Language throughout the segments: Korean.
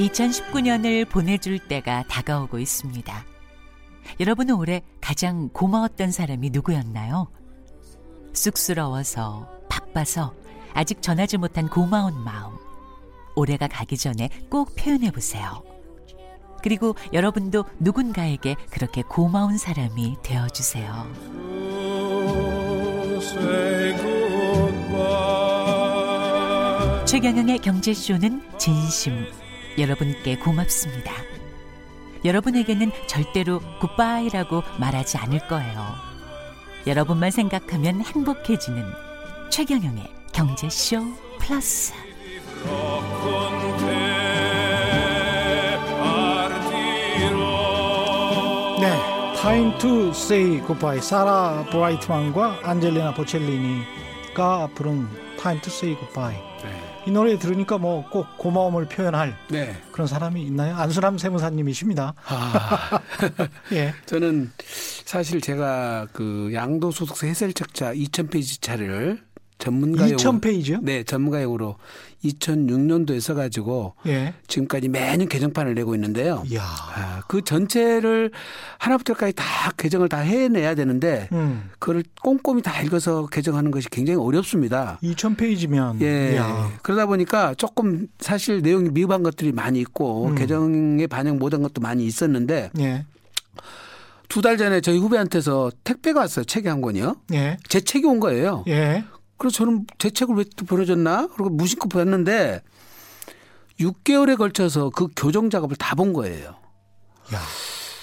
2019년을 보내줄 때가 다가오고 있습니다. 여러분은 올해 가장 고마웠던 사람이 누구였나요? 쑥스러워서, 바빠서, 아직 전하지 못한 고마운 마음. 올해가 가기 전에 꼭 표현해 보세요. 그리고 여러분도 누군가에게 그렇게 고마운 사람이 되어 주세요. 최경영의 경제쇼는 진심. 여러분께 고맙습니다. 여러분에게는 절대로 굿바이라고 말하지 않을 거예요. 여러분만 생각하면 행복해지는 최경영의 경제쇼 플러스. 네, Time to Say Goodbye 사라 브라이트만과 안젤리나 보첼리니가 부른 Time to Say Goodbye 이 노래 들으니까 뭐 꼭 고마움을 표현할 네. 그런 사람이 있나요? 안수남 세무사님이십니다. 아, 예. 저는 사실 제가 그 양도 소득세 해설 책자 2000페이지 차를 전문가용 2000페이지요? 네, 전문가용으로 2006년도에 써가지고 예. 지금까지 매년 개정판을 내고 있는데요. 이야. 아, 그 전체를 하나부터까지 다 개정을 다 해내야 되는데 음. 그걸 꼼꼼히 다 읽어서 개정하는 것이 굉장히 어렵습니다. 2000페이지면 예. 이야. 그러다 보니까 조금 사실 내용이 미흡한 것들이 많이 있고 음. 개정에 반영 못한 것도 많이 있었는데 예. 두달 전에 저희 후배한테서 택배가 왔어요. 책이 한 권이요. 예. 제 책이 온 거예요. 예. 그래서 저는 제 책을 왜또 보내줬나? 그리고 무심코 봤는데 6개월에 걸쳐서 그 교정 작업을 다 본 거예요. 야.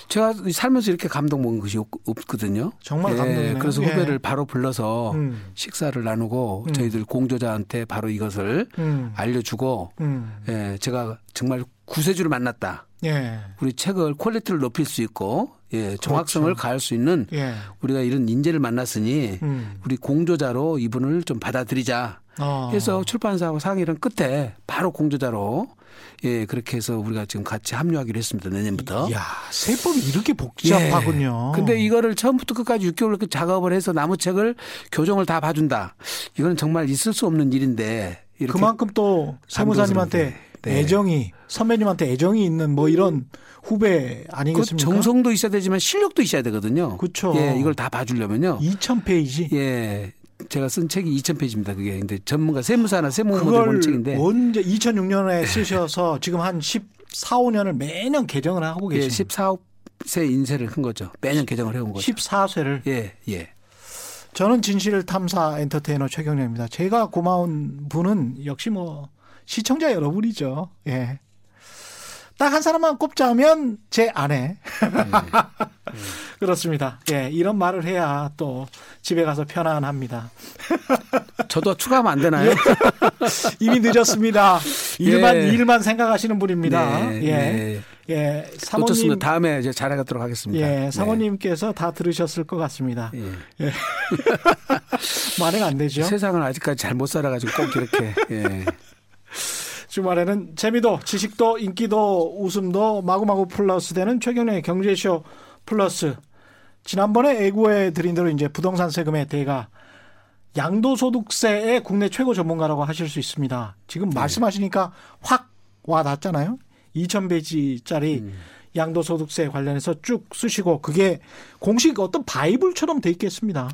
제가 살면서 이렇게 감동 먹은 것이 없- 없거든요. 정말 예, 감동이네요. 그래서 예. 후배를 바로 불러서 음. 식사를 나누고 음. 저희들 공저자한테 바로 이것을 음. 알려주고 음. 예, 제가 정말 구세주를 만났다. 예. 우리 책을 quality를 높일 수 있고 예, 정확성을 그렇죠. 기할 수 있는 예. 우리가 이런 인재를 만났으니 음. 우리 공조자로 이분을 좀 받아들이자. 어. 해서 출판사하고 상의를 끝에 바로 공조자로 예 그렇게 해서 우리가 지금 같이 합류하기로 했습니다 내년부터. 야, 세법이 이렇게 복잡하군요. 예. 근데 이거를 처음부터 끝까지 6개월 이렇게 작업을 해서 나무 책을 교정을 다 봐준다. 이거는 정말 있을 수 없는 일인데 그만큼 또 세무사님한테 감동스럽게. 네. 애정이 선배님한테 애정이 있는 뭐 이런 후배 그 아니겠습니까? 정성도 있어야 되지만 실력도 있어야 되거든요. 그쵸. 예, 이걸 다 봐주려면요. 2000페이지. 예, 제가 쓴 책이 2,000페이지입니다. 그게 근데 전문가 세무사나 그걸 보는 책인데 언제 2006년에 쓰셔서 지금 한 14, 5년을 매년 개정을 하고 예, 계십니다. 14세 인쇄를 한 거죠. 매년 개정을 해온 거죠. 14쇄를. 예, 예. 저는 진실 탐사 엔터테이너 최경련입니다. 제가 고마운 분은 역시 뭐 시청자 여러분이죠. 예. 딱 한 사람만 꼽자면 제 아내. 그렇습니다. 예, 이런 말을 해야 또 집에 가서 편안합니다. 저도 추가하면 안 되나요? 이미 늦었습니다. 일만 예. 일만 생각하시는 분입니다. 네, 예. 예. 예. 사모님 다음에 이제 잘해가도록 하겠습니다. 예, 네. 사모님께서 다 들으셨을 것 같습니다. 예. 만회가 안 되죠. 세상을 아직까지 잘 못 살아가지고 꼭 이렇게 예. 주말에는 재미도 지식도 인기도 웃음도 마구마구 플러스 되는 최경련의 경제쇼 플러스 지난번에 예고해 드린 대로 이제 부동산 세금의 대가 양도소득세의 국내 최고 전문가라고 하실 수 있습니다. 지금 말씀하시니까 확 와닿잖아요. 2,000페이지짜리 양도소득세 관련해서 쭉 쓰시고 그게 공식 어떤 바이블처럼 돼 있겠습니다.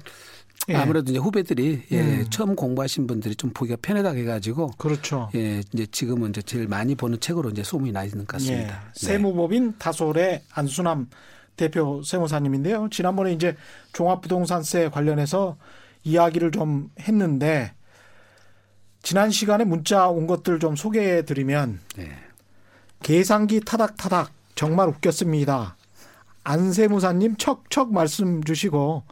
예. 아무래도 이제 후배들이 예, 음. 처음 공부하신 분들이 좀 보기가 편하다 해가지고 그렇죠. 예, 이제 지금은 이제 제일 많이 보는 책으로 이제 소문이 나 있는 것 같습니다. 예, 네. 세무법인 다솔의 안수남 대표 세무사님인데요. 지난번에 이제 종합부동산세 관련해서 이야기를 좀 했는데 지난 시간에 문자 온 것들 좀 소개해 드리면 네. 계산기 타닥 타닥 정말 웃겼습니다. 안세무사님 척척 말씀 주시고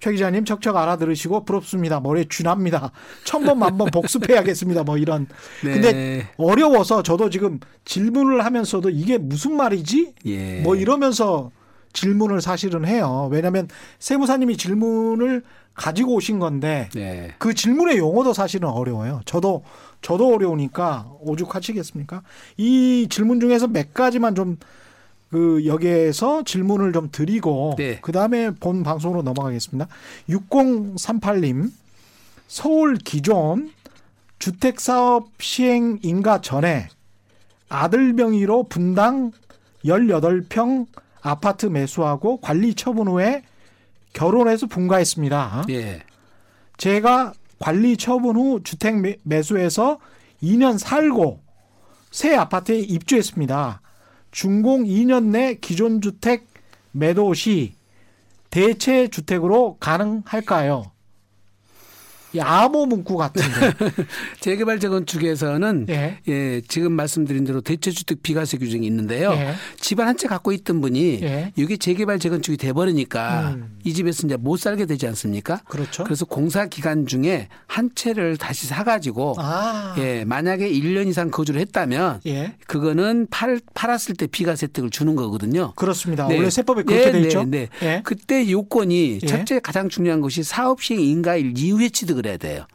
최 기자님 척척 알아들으시고 부럽습니다. 머리에 쥐납니다. 천번 만번 복습해야겠습니다. 뭐 이런. 네. 근데 어려워서 저도 지금 질문을 하면서도 이게 무슨 말이지? 예. 뭐 이러면서 질문을 사실은 해요. 왜냐하면 세무사님이 질문을 가지고 오신 건데 네. 그 질문의 용어도 사실은 어려워요. 저도 저도 어려우니까 오죽하시겠습니까? 이 질문 중에서 몇 가지만 좀 그 여기에서 질문을 좀 드리고 네. 그 다음에 본 방송으로 넘어가겠습니다. 6038님 서울 기존 주택 사업 시행 인가 전에 아들 명의로 분당 18평 아파트 매수하고 관리 처분 후에 결혼해서 분가했습니다. 예. 제가 관리 처분 후 주택 매- 매수해서 2년 살고 새 아파트에 입주했습니다. 준공 2년 내 기존 주택 매도 시 대체 주택으로 가능할까요? 이 암호 문구 같은 데. 재개발 재건축에서는 예. 예, 지금 말씀드린 대로 대체주택 비과세 규정이 있는데요. 예. 집안 한 채 갖고 있던 분이 예. 이게 재개발 재건축이 돼 버리니까 음. 이 집에서 이제 못 살게 되지 않습니까? 그렇죠. 그래서 공사 기간 중에 한 채를 다시 사 가지고 아. 예, 만약에 1년 이상 거주를 했다면 예. 그거는 팔, 팔았을 때 비과세 혜택을 주는 거거든요. 그렇습니다. 네. 원래 세법에 그렇게 네, 돼 있죠. 네, 네. 예. 그때 요건이 예. 첫째 가장 중요한 것이 사업 시행 인가일 이후에 취득을 해야 돼요.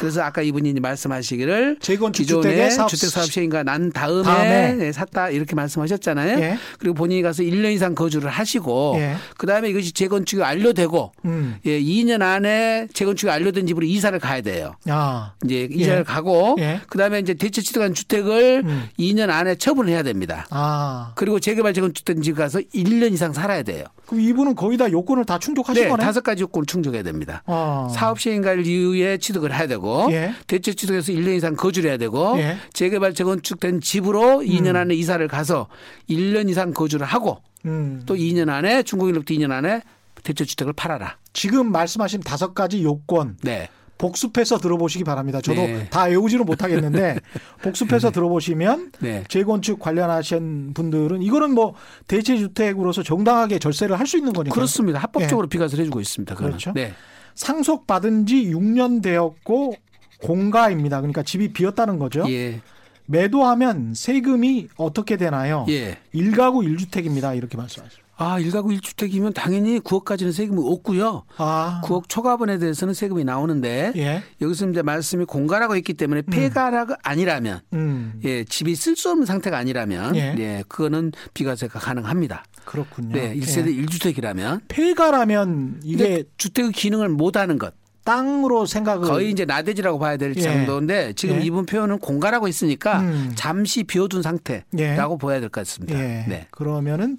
그래서 아까 이분이 말씀하시기를 재건축 기존에 주택의 사업 주택 사업 시행인가 난 다음에, 다음에. 네, 샀다 이렇게 말씀하셨잖아요. 예. 그리고 본인이 가서 1년 이상 거주를 하시고 예. 그다음에 이것이 재건축이 완료되고 음. 예, 2년 안에 재건축이 완료된 집으로 이사를 가야 돼요. 아. 이제 이사를 예. 가고 예. 그다음에 이제 대체 취득한 주택을 음. 2년 안에 처분을 해야 됩니다. 아. 그리고 재개발 재건축된 집 가서 1년 이상 살아야 돼요. 그럼 이분은 거의 다 요건을 다 충족하신 네, 거네. 다섯 가지 요건을 충족해야 됩니다. 아. 사업 시행가일 이후에 취득을 해야 되고 예. 대체 취득해서 1년 이상 거주를 해야 되고 예. 음. 재개발 재건축된 집으로 2년 안에 이사를 가서 1년 이상 거주를 하고 음. 또 2년 안에 중공일로부터 2년 안에 대체 주택을 팔아라. 지금 말씀하신 다섯 가지 요건 네. 복습해서 들어보시기 바랍니다. 저도 네. 다 외우지는 못하겠는데 복습해서 들어보시면 네. 재건축 관련하신 분들은 이거는 뭐 대체 주택으로서 정당하게 절세를 할 수 있는 거니까. 그렇습니다. 합법적으로 비과세를 해주고 있습니다. 그거는. 그렇죠. 네. 상속 받은 지 6년 되었고 공가입니다. 그러니까 집이 비었다는 거죠. 예. 매도하면 세금이 어떻게 되나요? 예. 일가구 일주택입니다 이렇게 말씀하시죠. 아, 일가구 1주택이면 당연히 9억까지는 세금이 없고요. 아. 9억 초과분에 대해서는 세금이 나오는데 예. 여기서 이제 말씀이 공가라고 했기 때문에 폐가라가 아니라면 음. 예, 집이 쓸 수 없는 상태가 아니라면 예. 예. 그거는 비과세가 가능합니다. 그렇군요. 네, 1세대 예. 1주택이라면 폐가라면 이게 주택의 기능을 못 하는 것. 땅으로 생각을 거의 이제 나대지라고 봐야 될 예. 정도인데 지금 예. 이분 표현은 공가라고 했으니까 음. 잠시 비워둔 상태라고 봐야 될 것 같습니다. 예. 네. 그러면은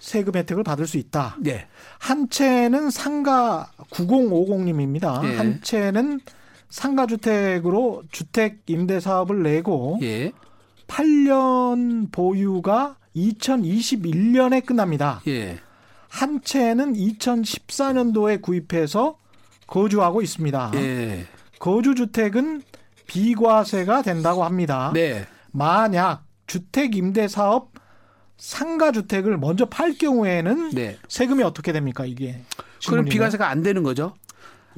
세금 혜택을 받을 수 있다. 네. 한 채는 상가 9050님입니다. 예. 한 채는 상가 주택으로 주택 임대 사업을 내고 예. 8년 보유가 2021년에 끝납니다. 예. 한 채는 2014년도에 구입해서 거주하고 있습니다. 예. 거주 주택은 비과세가 된다고 합니다. 네. 만약 주택 임대 사업 상가 주택을 먼저 팔 경우에는 네. 세금이 어떻게 됩니까 이게? 그럼. 비과세가 안 되는 거죠.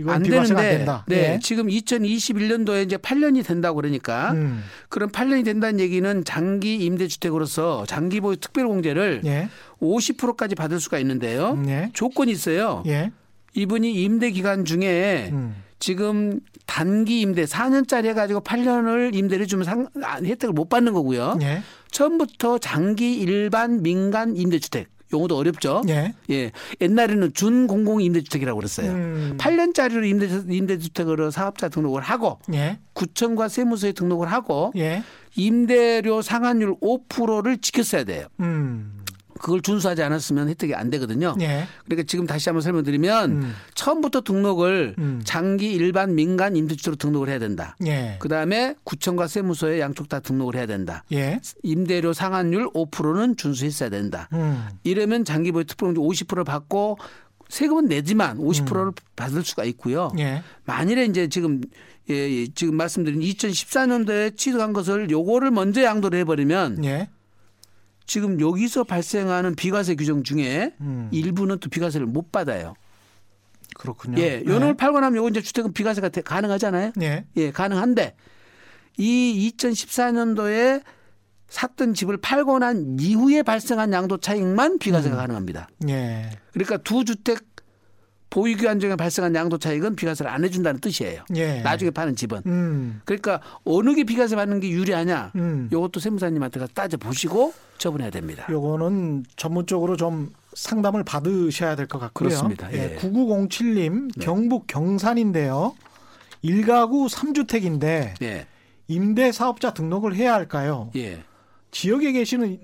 안 되는데 안 된다. 네. 예. 지금 2021년도에 이제 8년이 된다고 그러니까 음. 그럼 8년이 된다는 얘기는 장기 임대 주택으로서 장기 보유 특별 공제를 예. 50%까지 받을 수가 있는데요. 음, 예. 조건이 있어요. 예. 이분이 임대 기간 중에 음. 지금 단기 임대 4년짜리 해가지고 8년을 임대를 주면 상, 아, 혜택을 못 받는 거고요. 예. 처음부터 장기 일반 민간 임대주택 용어도 어렵죠. 예. 예. 옛날에는 준공공 임대주택이라고 그랬어요. 음. 8년짜리로 임대, 임대주택으로 사업자 등록을 하고 예. 구청과 세무서에 등록을 하고 예. 임대료 상한율 5%를 지켰어야 돼요. 음. 그걸 준수하지 않았으면 혜택이 안 되거든요. 예. 그러니까 지금 다시 한번 설명드리면 음. 처음부터 등록을 음. 장기 일반 민간 임대주택으로 등록을 해야 된다. 예. 그다음에 구청과 세무서에 양쪽 다 등록을 해야 된다. 예. 임대료 상한율 5%는 준수했어야 된다. 음. 이러면 장기 보유 특별공제 50%를 받고 세금은 내지만 50%를 받을 수가 있고요. 예. 만일에 이제 지금 예, 예, 지금 말씀드린 2014년도에 취득한 것을 요거를 먼저 양도를 해버리면 예. 지금 여기서 발생하는 비과세 규정 중에 음. 일부는 또 비과세를 못 받아요. 그렇군요. 예, 요놈을 팔고 나면 요거 이제 주택은 비과세가 되- 가능하잖아요. 예. 예, 가능한데 이 2014년도에 샀던 집을 팔고 난 이후에 발생한 양도 차익만 비과세가 가능합니다. 예. 그러니까 두 주택 보유 기간 중에 발생한 양도 차익은 비과세를 안 해준다는 뜻이에요. 예. 나중에 파는 집은. 음. 그러니까 어느 게 비과세 받는 게 유리하냐? 음. 이것도 세무사님한테 가서 따져 보시고 처분해야 됩니다. 요거는 전문적으로 좀 상담을 받으셔야 될 것 같고요. 그렇습니다. 예. 9907님 경북 경산인데요. 일가구 3주택인데 예, 임대 사업자 등록을 해야 할까요? 예. 지역에 계시는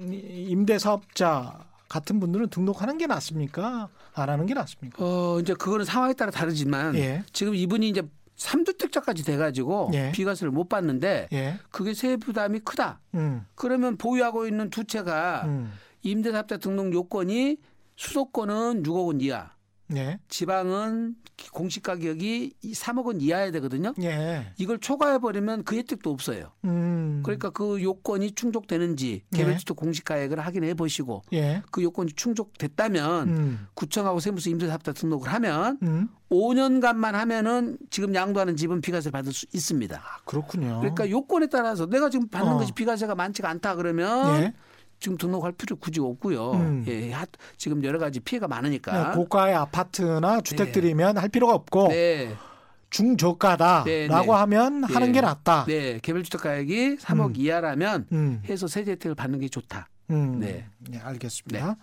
임대 사업자 같은 분들은 등록하는 게 낫습니까? 안 하는 게 낫습니까? 어, 이제 그거는 상황에 따라 다르지만 예. 지금 이분이 이제 삼주택자까지 돼가지고 예. 비과세를 못 받는데 예. 그게 세부 부담이 크다. 음. 그러면 보유하고 있는 두 채가 음. 임대사업자 등록 요건이 수도권은 6억 원 이하, 예. 지방은 공시 가격이 3억 원 이하야 되거든요. 예. 이걸 초과해 버리면 그 혜택도 없어요. 음. 그러니까 그 요건이 충족되는지 네. 개별주택 공시 가액을 확인해 보시고 예. 그 요건이 충족됐다면 음. 구청하고 세무서 임대사업자 등록을 하면 음. 5년간만 하면은 지금 양도하는 집은 비과세 받을 수 있습니다. 아, 그렇군요. 그러니까 요건에 따라서 내가 지금 받는 어. 것이 비과세가 많지가 않다 그러면 예. 지금 등록할 필요 굳이 없고요. 음. 예, 하- 지금 여러 가지 피해가 많으니까. 그냥 고가의 아파트나 주택들이면 할 필요가 없고 네, 중저가다라고 네, 네. 하면 하는 예. 게 낫다. 네, 개별주택 가액이 3억 음. 이하라면 음. 해서 세제 혜택을 받는 게 좋다. 음. 네. 예, 알겠습니다.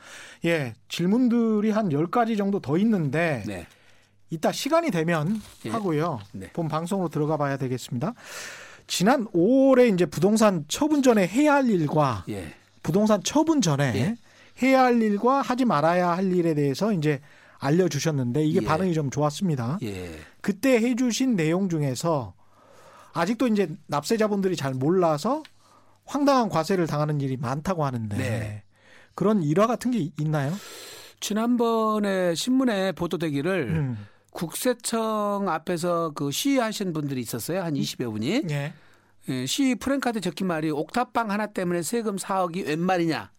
예, 질문들이 한 10가지 정도 더 있는데 네, 이따 시간이 되면 예. 하고요. 네. 본 방송으로 들어가 봐야 되겠습니다. 지난 5월에 이제 부동산 처분 전에 해야 할 일과 예, 부동산 처분 전에 예. 해야 할 일과 하지 말아야 할 일에 대해서 이제 알려주셨는데 이게 예. 반응이 좀 좋았습니다. 예, 그때 해주신 내용 중에서 아직도 이제 납세자분들이 잘 몰라서 황당한 과세를 당하는 일이 많다고 하는데 네. 그런 일화 같은 게 있나요? 지난번에 신문에 보도되기를 음. 국세청 앞에서 그 시위하신 분들이 있었어요. 한 20여 분이. 예. 예, 시위 프랭카드 적힌 말이 옥탑방 하나 때문에 세금 4억이 웬 말이냐.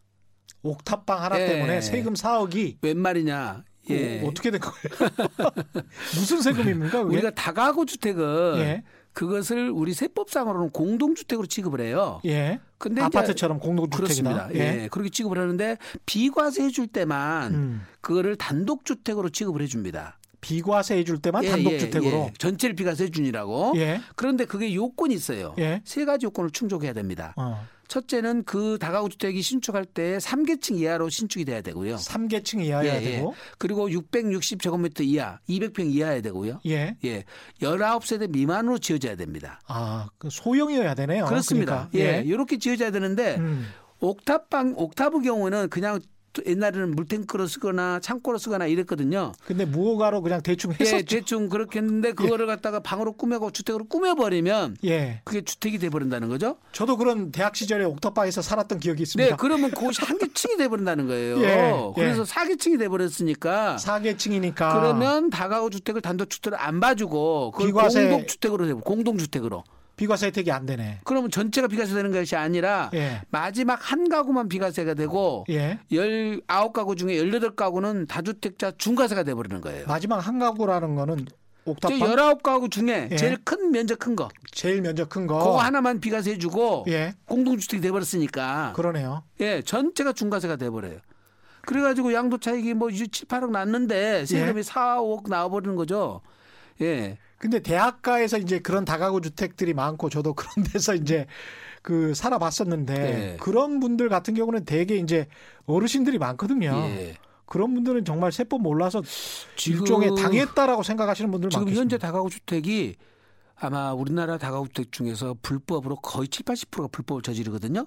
옥탑방 하나 예. 때문에 세금 4억이 웬 말이냐. 예. 어, 어떻게 된 거예요? 무슨 세금입니까? 그게? 우리가 다가구 주택은 예. 그것을 우리 세법상으로는 공동주택으로 취급을 해요. 예. 근데 아파트처럼 공동주택이나 그렇습니다. 예. 그렇게 취급을 하는데 비과세 해줄 때만 음. 그거를 단독주택으로 취급을 해줍니다. 비과세 해줄 때만 예, 단독주택으로. 예, 예. 전체를 비과세 해준이라고. 예. 그런데 그게 요건이 있어요. 예. 세 가지 요건을 충족해야 됩니다. 어. 첫째는 그 다가구 주택이 신축할 때 3계층 이하로 신축이 돼야 되고요. 3계층 이하여야 예, 예. 되고. 그리고 660제곱미터 이하, 200평 이하여야 되고요. 예. 예. 19세대 미만으로 지어져야 됩니다. 아, 그 소형이어야 되네요. 그렇습니다. 그러니까. 예. 이렇게 지어져야 되는데 음. 옥탑방 옥탑의 경우는 그냥 옛날에는 물탱크로 쓰거나 창고로 쓰거나 이랬거든요. 근데 무허가로 그냥 대충 했었죠. 예, 대충 그렇게 했는데 그거를 갖다가 방으로 꾸며고 주택으로 꾸며버리면 예. 그게 주택이 돼버린다는 거죠. 저도 그런 대학 시절에 옥탑방에서 살았던 기억이 있습니다. 네, 그러면 그것이 한 개층이 돼버린다는 거예요. 예, 그래서 예. 사개층이 돼버렸으니까 4계층이니까. 그러면 다가구 주택을 단독 주택을 안 봐주고 그걸 비과세- 공동 주택으로 되고 공동 주택으로. 비과세 혜택이 안 되네. 그러면 전체가 비과세 되는 것이 아니라 예. 마지막 한 가구만 비과세가 되고 예. 19가구 중에 18가구는 다주택자 중과세가 돼 버리는 거예요. 마지막 한 가구라는 거는 저 옥탑방 19가구 중에 예. 제일 큰 면적 큰 거. 제일 면적 큰 거. 그거 하나만 비과세 해 주고 예. 공동주택이 돼 버렸으니까 그러네요. 예, 전체가 중과세가 돼 버려요. 그래 가지고 양도 차익이 뭐 7, 8억 났는데 세금이 예. 4, 5억 나와 버리는 거죠. 예. 근데 대학가에서 이제 그런 다가구 주택들이 많고 저도 그런 데서 이제 그 살아봤었는데 네. 그런 분들 같은 경우는 대개 이제 어르신들이 많거든요. 예. 그런 분들은 정말 세법 몰라서 지금- 일종의 당했다라고 생각하시는 분들 지금 많겠습니다. 현재 다가구 주택이 아마 우리나라 다가구 주택 중에서 불법으로 거의 7, 80%가 불법을 저지르거든요.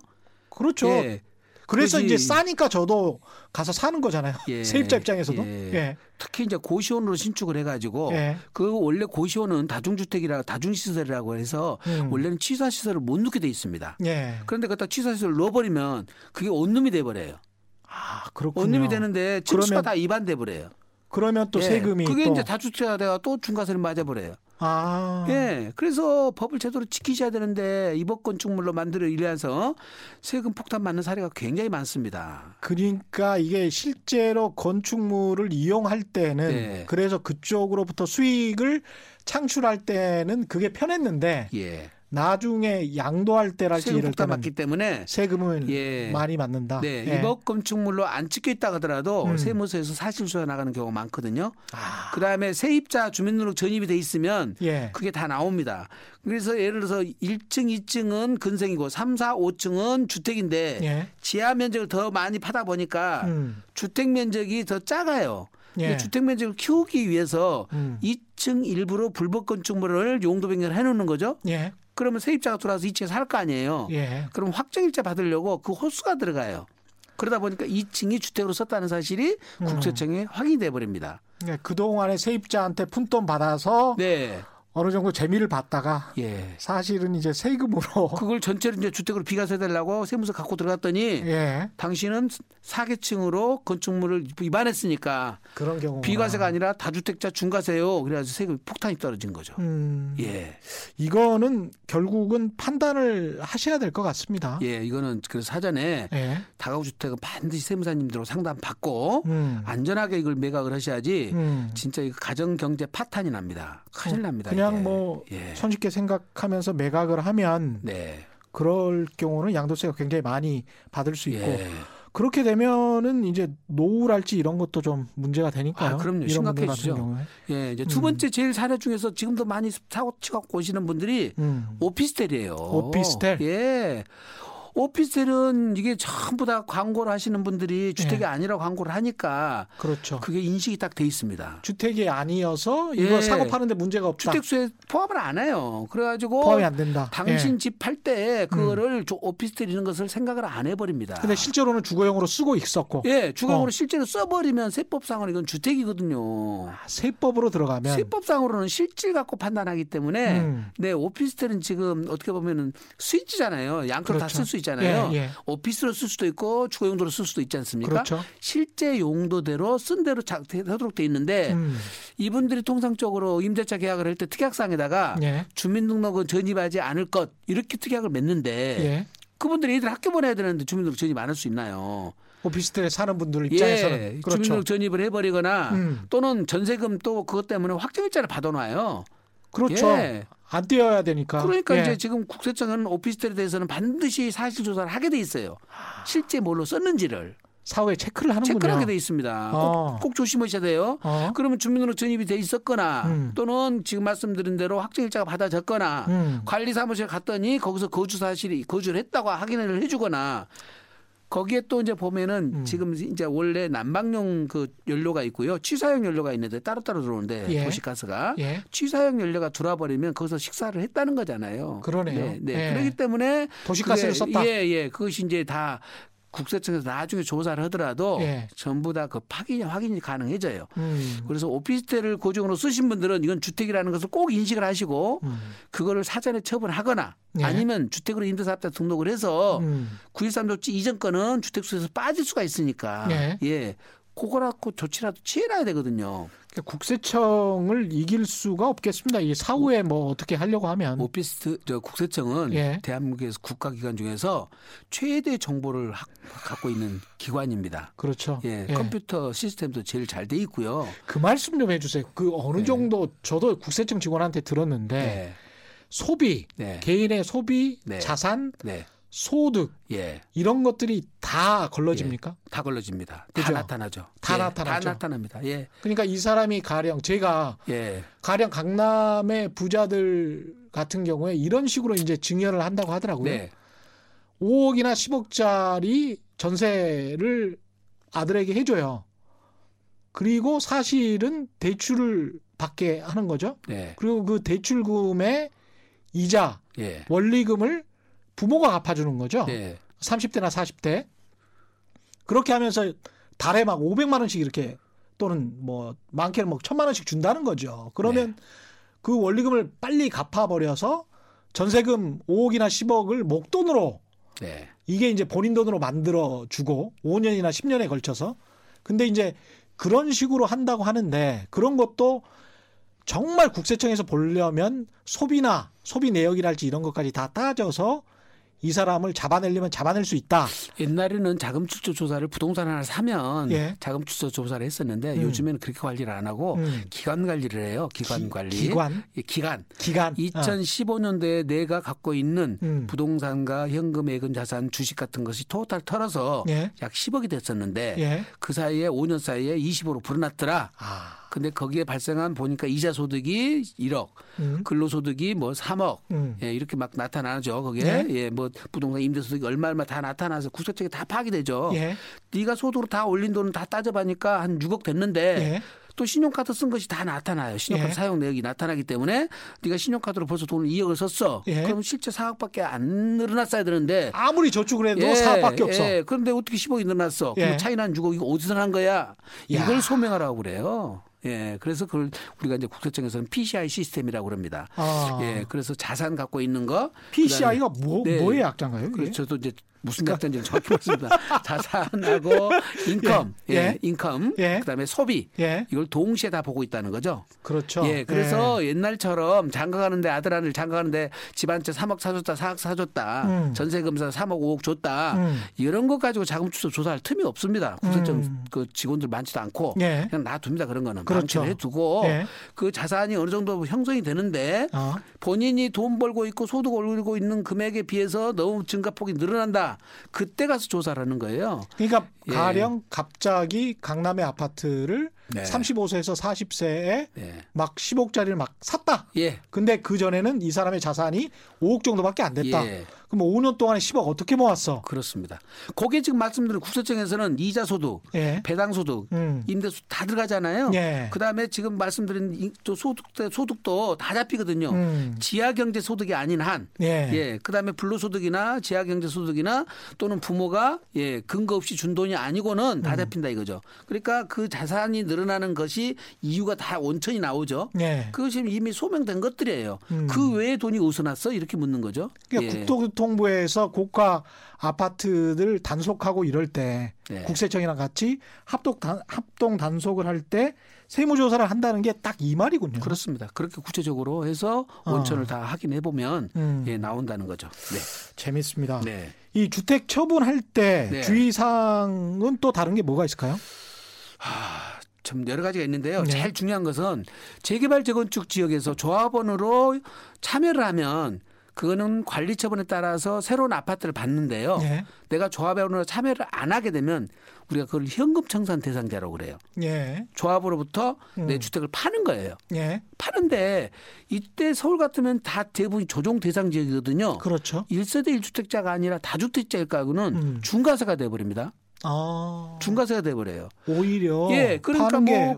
그렇죠. 예. 그래서 그러지. 이제 싸니까 저도 가서 사는 거잖아요. 예. 세입자 입장에서도. 예. 예. 특히 이제 고시원으로 신축을 해가지고 예. 그 원래 고시원은 다중주택이라 다중시설이라고 해서 음. 원래는 취사시설을 못 넣게 돼 있습니다. 예. 그런데 갖다 취사시설을 넣어버리면 그게 원룸이 돼버려요. 아, 그렇군요. 원룸이 되는데 그러면 다 위반돼 버려요. 그러면 또 예. 세금이 그게 또 이제 다주택자가 또 중과세를 맞아버려요. 아. 예. 그래서 법을 제대로 지키셔야 되는데 입업 건축물로 만들어 일해서 세금 폭탄 맞는 사례가 굉장히 많습니다. 그러니까 이게 실제로 건축물을 이용할 때는 네. 그래서 그쪽으로부터 수익을 창출할 때는 그게 편했는데 예. 나중에 양도할 때랄지 이럴 때는 맞기 때문에 세금을 예. 많이 받는다. 네, 예. 입업 건축물로 안 찍혀 있다 하더라도 음. 세무서에서 사실수에 나가는 경우가 많거든요. 아, 그다음에 세입자 주민등록 전입이 돼 있으면 예. 그게 다 나옵니다. 그래서 예를 들어서 1층, 2층은 근생이고 3, 4, 5층은 주택인데 예. 지하 면적을 더 많이 파다 보니까 음. 주택 면적이 더 작아요. 예. 주택 면적을 키우기 위해서 음. 2층 일부러 불법 건축물을 용도 변경을 해 놓는 거죠. 예. 그러면 세입자가 들어와서 이 층에 살거 아니에요. 예. 그럼 확정일자 받으려고 그 호수가 들어가요. 그러다 보니까 2층이 주택으로 썼다는 사실이 음. 국세청에 확인돼 버립니다. 네, 그동안에 세입자한테 푼돈 받아서 네. 어느 정도 재미를 봤다가 예. 사실은 이제 세금으로 그걸 전체를 이제 주택으로 비과세 해달라고 세무서 갖고 들어갔더니 예. 당신은 사계층으로 건축물을 위반했으니까 그런 경우 비과세가 아니라 다주택자 중과세요. 그래가지고 세금이 폭탄이 떨어진 거죠. 음, 예. 이거는 결국은 판단을 하셔야 될 것 같습니다. 예. 이거는 그 사전에 예. 다가구 주택은 반드시 세무사님들하고 상담 받고 음. 안전하게 이걸 매각을 하셔야지 음. 진짜 이거 가정 경제 파탄이 납니다. 큰일 납니다. 그냥 이게. 뭐 예. 손쉽게 생각하면서 매각을 하면 네. 그럴 경우는 양도세가 굉장히 많이 받을 수 있고 예. 그렇게 되면은 이제 노후랄지 이런 것도 좀 문제가 되니까요. 아, 그럼요. 심각해지죠. 예. 이제 두 번째 제일 사례 중에서 지금도 많이 사고 치갖고 오시는 분들이 음. 오피스텔이에요. 오피스텔? 예. 오피스텔은 이게 전부 다 광고를 하시는 분들이 주택이 예. 아니라 광고를 하니까 그렇죠. 그게 인식이 딱 돼 있습니다. 주택이 아니어서 이거 예. 사고 파는데 문제가 없다. 주택수에 포함을 안 해요. 그래가지고 포함이 안 된다. 당신 예. 집팔 때 그거를 저 오피스텔 이런 것을 생각을 안 해버립니다. 근데 실제로는 주거용으로 쓰고 있었고 예, 주거용으로 어. 실제로 써버리면 세법상으로 이건 주택이거든요. 세법으로 들어가면 세법상으로는 실질 갖고 판단하기 때문에 음. 네 오피스텔은 지금 어떻게 보면은 스위치잖아요. 다 그렇죠. 쓸수 있잖아요. 예, 예. 오피스로 쓸 수도 있고 주거 용도로 쓸 수도 있지 않습니까? 그렇죠. 실제 용도대로 쓴 대로 자- 하도록 돼 있는데 음. 이분들이 통상적으로 임대차 계약을 할 때 특약상에다가 예. 주민등록은 전입하지 않을 것 이렇게 특약을 맺는데 예. 그분들이 애들 학교 보내야 되는데 주민등록 전입 안 할 수 있나요? 오피스텔에 사는 분들 입장에서는 예, 그렇죠. 주민등록 전입을 해버리거나 음. 또는 전세금 또 그것 때문에 확정일자를 받아놔요. 그렇죠. 예. 안 띄어야 되니까. 그러니까 예. 이제 지금 국세청은 오피스텔에 대해서는 반드시 사실 조사를 하게 돼 있어요. 실제 뭘로 썼는지를 사후에 체크를 하는군요. 체크를 하게 돼 있습니다. 어. 꼭, 꼭 조심하셔야 돼요. 어. 그러면 주민등록 전입이 돼 있었거나 음. 또는 지금 말씀드린 대로 확정일자가 받아졌거나 음. 관리사무실 갔더니 거기서 거주 사실이 거주를 했다고 확인을 해주거나 거기에 또 이제 보면은 음. 지금 이제 원래 난방용 그 연료가 있고요. 취사용 연료가 있는데 따로따로 들어오는데 예. 도시가스가 예. 취사용 연료가 들어와 버리면 거기서 식사를 했다는 거잖아요. 그러네요. 네, 네. 예. 그렇기 때문에 도시가스를 그게- 썼다. 예, 예. 그것이 이제 다 국세청에서 나중에 조사를 하더라도 예. 전부 다 그 확인이 확인이 가능해져요. 음. 그래서 오피스텔을 고정으로 쓰신 분들은 이건 주택이라는 것을 꼭 인식을 하시고 음. 그거를 사전에 처분하거나 예. 아니면 주택으로 임대사업자 등록을 해서 음. 9.13 조치 이전 거는 주택수에서 빠질 수가 있으니까 예. 예. 그거라고 조치라도 취해놔야 되거든요. 그러니까 국세청을 이길 수가 없겠습니다. 이 사후에 뭐 어떻게 하려고 하면 오피스트 저 국세청은 예. 대한민국에서 국가기관 중에서 최대 정보를 하- 갖고 있는 기관입니다. 그렇죠. 예, 예. 컴퓨터 시스템도 제일 잘 돼 있고요. 그 말씀 좀 해주세요. 그 어느 네. 정도 저도 국세청 직원한테 들었는데 네, 소비, 네, 개인의 소비, 네. 자산, 네, 소득 예, 이런 것들이 다 걸러집니까? 다 걸러집니다. 그죠? 다 나타나죠. 다 예, 나타나죠. 다 나타납니다. 예, 그러니까 이 사람이 가령 제가 예, 가령 강남의 부자들 같은 경우에 이런 식으로 이제 증여를 한다고 하더라고요. 네, 5억이나 10억짜리 전세를 아들에게 해줘요. 그리고 사실은 대출을 받게 하는 거죠. 네, 그리고 그 대출금의 이자, 예, 원리금을 부모가 갚아주는 거죠. 예, 30대나 40대. 그렇게 하면서 달에 막 500만 원씩 이렇게 또는 뭐 많게는 뭐 천만 원씩 준다는 거죠. 그러면 그 원리금을 빨리 갚아버려서 전세금 5억이나 10억을 목돈으로 네, 이게 이제 본인 돈으로 만들어 주고 5년이나 10년에 걸쳐서 근데 이제 그런 식으로 한다고 하는데 그런 것도 정말 국세청에서 보려면 소비나 소비 내역이랄지 이런 것까지 다 따져서 이 사람을 잡아내려면 잡아낼 수 있다. 옛날에는 자금 출처 조사를 부동산 하나 사면 예. 자금 출처 조사를 했었는데 음. 요즘에는 그렇게 관리를 안 하고 음. 기관 관리를 해요. 기관 기- 관리. 기관? 예, 기간. 기간. 어. 2015년도에 내가 갖고 있는 음. 부동산과 현금 예금 자산 주식 같은 것이 토탈 털어서 예. 약 10억이 됐었는데 예. 그 사이에 5년 사이에 20으로 불어났더라. 아. 근데 거기에 발생한 보니까 이자 소득이 1억, 음. 근로소득이 뭐 3억, 음. 예, 이렇게 막 나타나죠. 거기에 네. 예, 뭐 부동산 임대소득이 얼마 얼마 다 나타나서 국세청에 다 파악이 되죠. 예. 네가 소득으로 다 올린 돈을 다 따져봐니까 한 6억 됐는데 예. 또 신용카드 쓴 것이 다 나타나요. 신용카드 예. 사용 내역이 나타나기 때문에 네가 신용카드로 벌써 돈을 2억을 썼어. 예. 그럼 실제 4억밖에 안 늘어났어야 되는데 아무리 저축을 해도 예, 4억밖에 없어. 예. 그런데 어떻게 10억이 늘어났어? 예. 그럼 차이 난 주고 이거 어디서 난 거야? 이걸 야. 소명하라고 그래요. 예. 그래서 그걸 우리가 이제 국세청에서는 PCI 시스템이라고 그럽니다. 아. 예. 그래서 자산 갖고 있는 거 PCI가 뭐, 네. 뭐의 약자인가요? 그렇죠. 저도 이제 무슨 약자인지 정확히 모르겠습니다. 자산하고 인컴, 예. 예, 예. 인컴, 예. 그다음에 소비 예. 이걸 동시에 다 보고 있다는 거죠. 그렇죠. 예, 그래서 옛날처럼 장가가는데 아들 아들 장가가는데 집한채 3억 사줬다, 4억 사줬다, 음. 전세금사 3억 5억 줬다 음. 이런 것 가지고 자금 추적 조사할 틈이 없습니다. 국세청 음. 그 직원들 많지도 않고 예. 그냥 놔둡니다 그런 거는 그렇죠. 방치를 해두고 예. 그 자산이 어느 정도 형성이 되는데 어. 본인이 돈 벌고 있고 소득 올리고 있는 금액에 비해서 너무 증가폭이 늘어난다. 그때 가서 조사를 하는 거예요. 그러니까 예. 가령 갑자기 강남의 아파트를 네. 35세에서 40세에 예. 막 10억짜리를 막 샀다. 예. 근데 그 전에는 이 사람의 자산이 5억 정도밖에 안 됐다. 예. 그럼 5년 동안에 10억 어떻게 모았어? 그렇습니다. 거기에 지금 말씀드린 국세청에서는 이자 소득, 예. 배당 소득, 음. 임대수 다 들어가잖아요. 예. 그다음에 지금 말씀드린 소득 소득도 다 잡히거든요. 음. 지하 경제 소득이 아닌 한. 예. 예. 그다음에 불로 소득이나 지하 경제 소득이나 또는 부모가 예, 근거 없이 준 돈이 아니고는 음. 다 잡힌다 이거죠. 그러니까 그 자산이 늘 어나는 것이 이유가 다 원천이 나오죠. 예. 그것이 이미 소명된 것들이에요. 음. 그 외에 돈이 어디서 났어? 이렇게 묻는 거죠. 그러니까 예. 국토교통부에서 고가 아파트들 단속하고 이럴 때 네. 국세청이랑 같이 합동 단, 합동 단속을 할 때 세무조사를 한다는 게 딱 이 말이군요. 그렇습니다. 그렇게 구체적으로 해서 원천을 다 확인해 보면 어. 음. 예, 나온다는 거죠. 네. 재밌습니다. 네. 이 주택 처분할 때 네. 주의사항은 또 다른 게 뭐가 있을까요? 참 여러 가지가 있는데요. 네. 제일 중요한 것은 재개발 재건축 지역에서 조합원으로 참여를 하면 그거는 관리 처분에 따라서 새로운 아파트를 받는데요. 예. 내가 조합원으로 참여를 안 하게 되면 우리가 그걸 현금 청산 대상자라고 그래요. 예. 조합으로부터 내 음. 주택을 파는 거예요. 예. 파는데 이때 서울 같으면 다 대부분 조정 대상 지역이거든요. 그렇죠. 1세대 1주택자가 아니라 다주택자일 가구는 음. 중과세가 돼 버립니다. 아. 중과세가 돼버려요. 오히려 예, 그러니까 뭐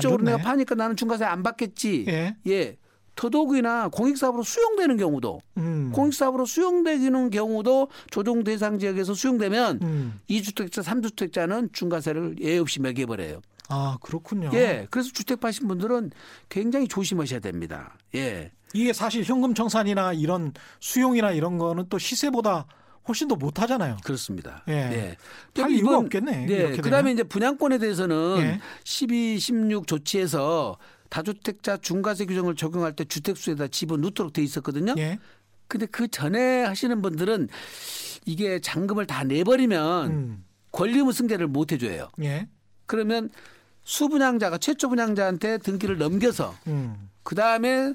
좋네. 내가 파니까 나는 중과세 안 받겠지. 예. 예. 더더욱이나 공익사업으로 수용되는 경우도 음. 공익사업으로 수용되는 경우도 조정 대상 지역에서 수용되면 음. 이주택자삼주택자는 중과세를 예 없이 매겨버려요. 아, 그렇군요. 예. 그래서 주택 파신 분들은 굉장히 조심하셔야 됩니다. 예. 이게 사실 현금 청산이나 이런 수용이나 이런 거는 또 시세보다 훨씬 더 못 하잖아요. 그렇습니다. 예. 또할 이유가 없겠네, 네. 이렇게 그다음에 되면. 이제 분양권에 대해서는 예. 12, 16 조치에서 다주택자 중과세 규정을 적용할 때 주택수에다 집어 넣도록 돼 있었거든요. 예. 근데 그 전에 하시는 분들은 이게 잔금을 다 내버리면 음. 권리의무 승계를 못 해줘요. 예. 그러면 수분양자가 최초 분양자한테 등기를 넘겨서 음. 그 다음에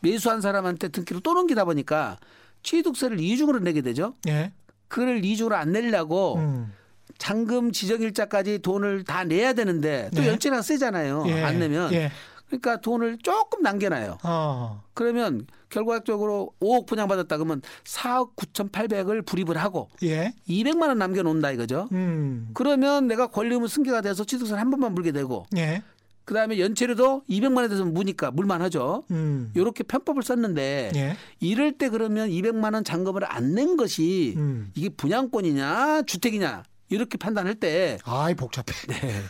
매수한 사람한테 등기를 또 넘기다 보니까 취득세를 이중으로 내게 되죠. 예. 그걸 이중으로 안 내려고 음. 잔금 지정일자까지 돈을 다 내야 되는데 또 네. 연체가 세잖아요. 예. 안 내면. 예. 그러니까 돈을 조금 남겨놔요. 어. 그러면 결과적으로 5억 분양받았다 그러면 4억 9,800을 불입을 하고 예. 200만 원 남겨놓는다 이거죠. 음. 그러면 내가 권리의무 승계가 돼서 취득세를 한 번만 물게 되고 예. 그다음에 연체료도 200만 원에 대해서 무니까 물만 하죠. 음. 이렇게 편법을 썼는데 예. 이럴 때 그러면 200만 원 잔금을 안 낸 것이 음. 이게 분양권이냐 주택이냐 이렇게 판단할 때 아이 복잡해. 네.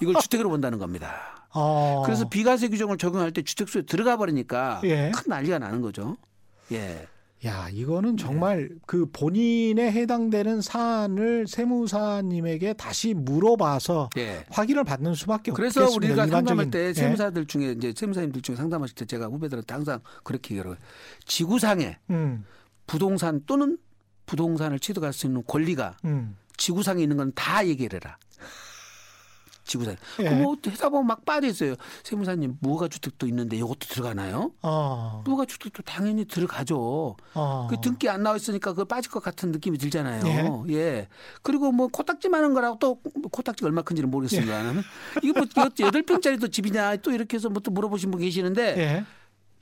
이걸 주택으로 본다는 겁니다. 어. 그래서 비과세 규정을 적용할 때 주택수에 들어가 버리니까 예. 큰 난리가 나는 거죠. 예. 야, 이거는 정말 그 본인에 해당되는 사안을 세무사님에게 다시 물어봐서 예. 확인을 받는 수밖에 그래서 없겠습니다. 우리가 일반적인. 상담할 때 예. 세무사들 중에 이제 세무사님들 중에 상담하실 때 제가 후배들한테 항상 그렇게 얘기해요. 지구상에 음. 부동산 또는 부동산을 취득할 수 있는 권리가 음. 지구상에 있는 건 다 얘기를 해라. 지구상. 예. 그뭐 회사 보면 막 빠져 있어요. 세무사님 무허가 주택도 있는데 이것도 들어가나요? 어. 무허가 주택도 당연히 들어가죠. 어. 그 등기 안 나와 있으니까 그거 빠질 것 같은 느낌이 들잖아요. 예. 그리고 뭐 코딱지 많은 거라고 또 코딱지가 얼마 큰지는 모르겠습니다만 이거 뭐 여덟 평짜리 또 집이냐 또 이렇게 해서 뭐 또 물어보신 분 계시는데 예.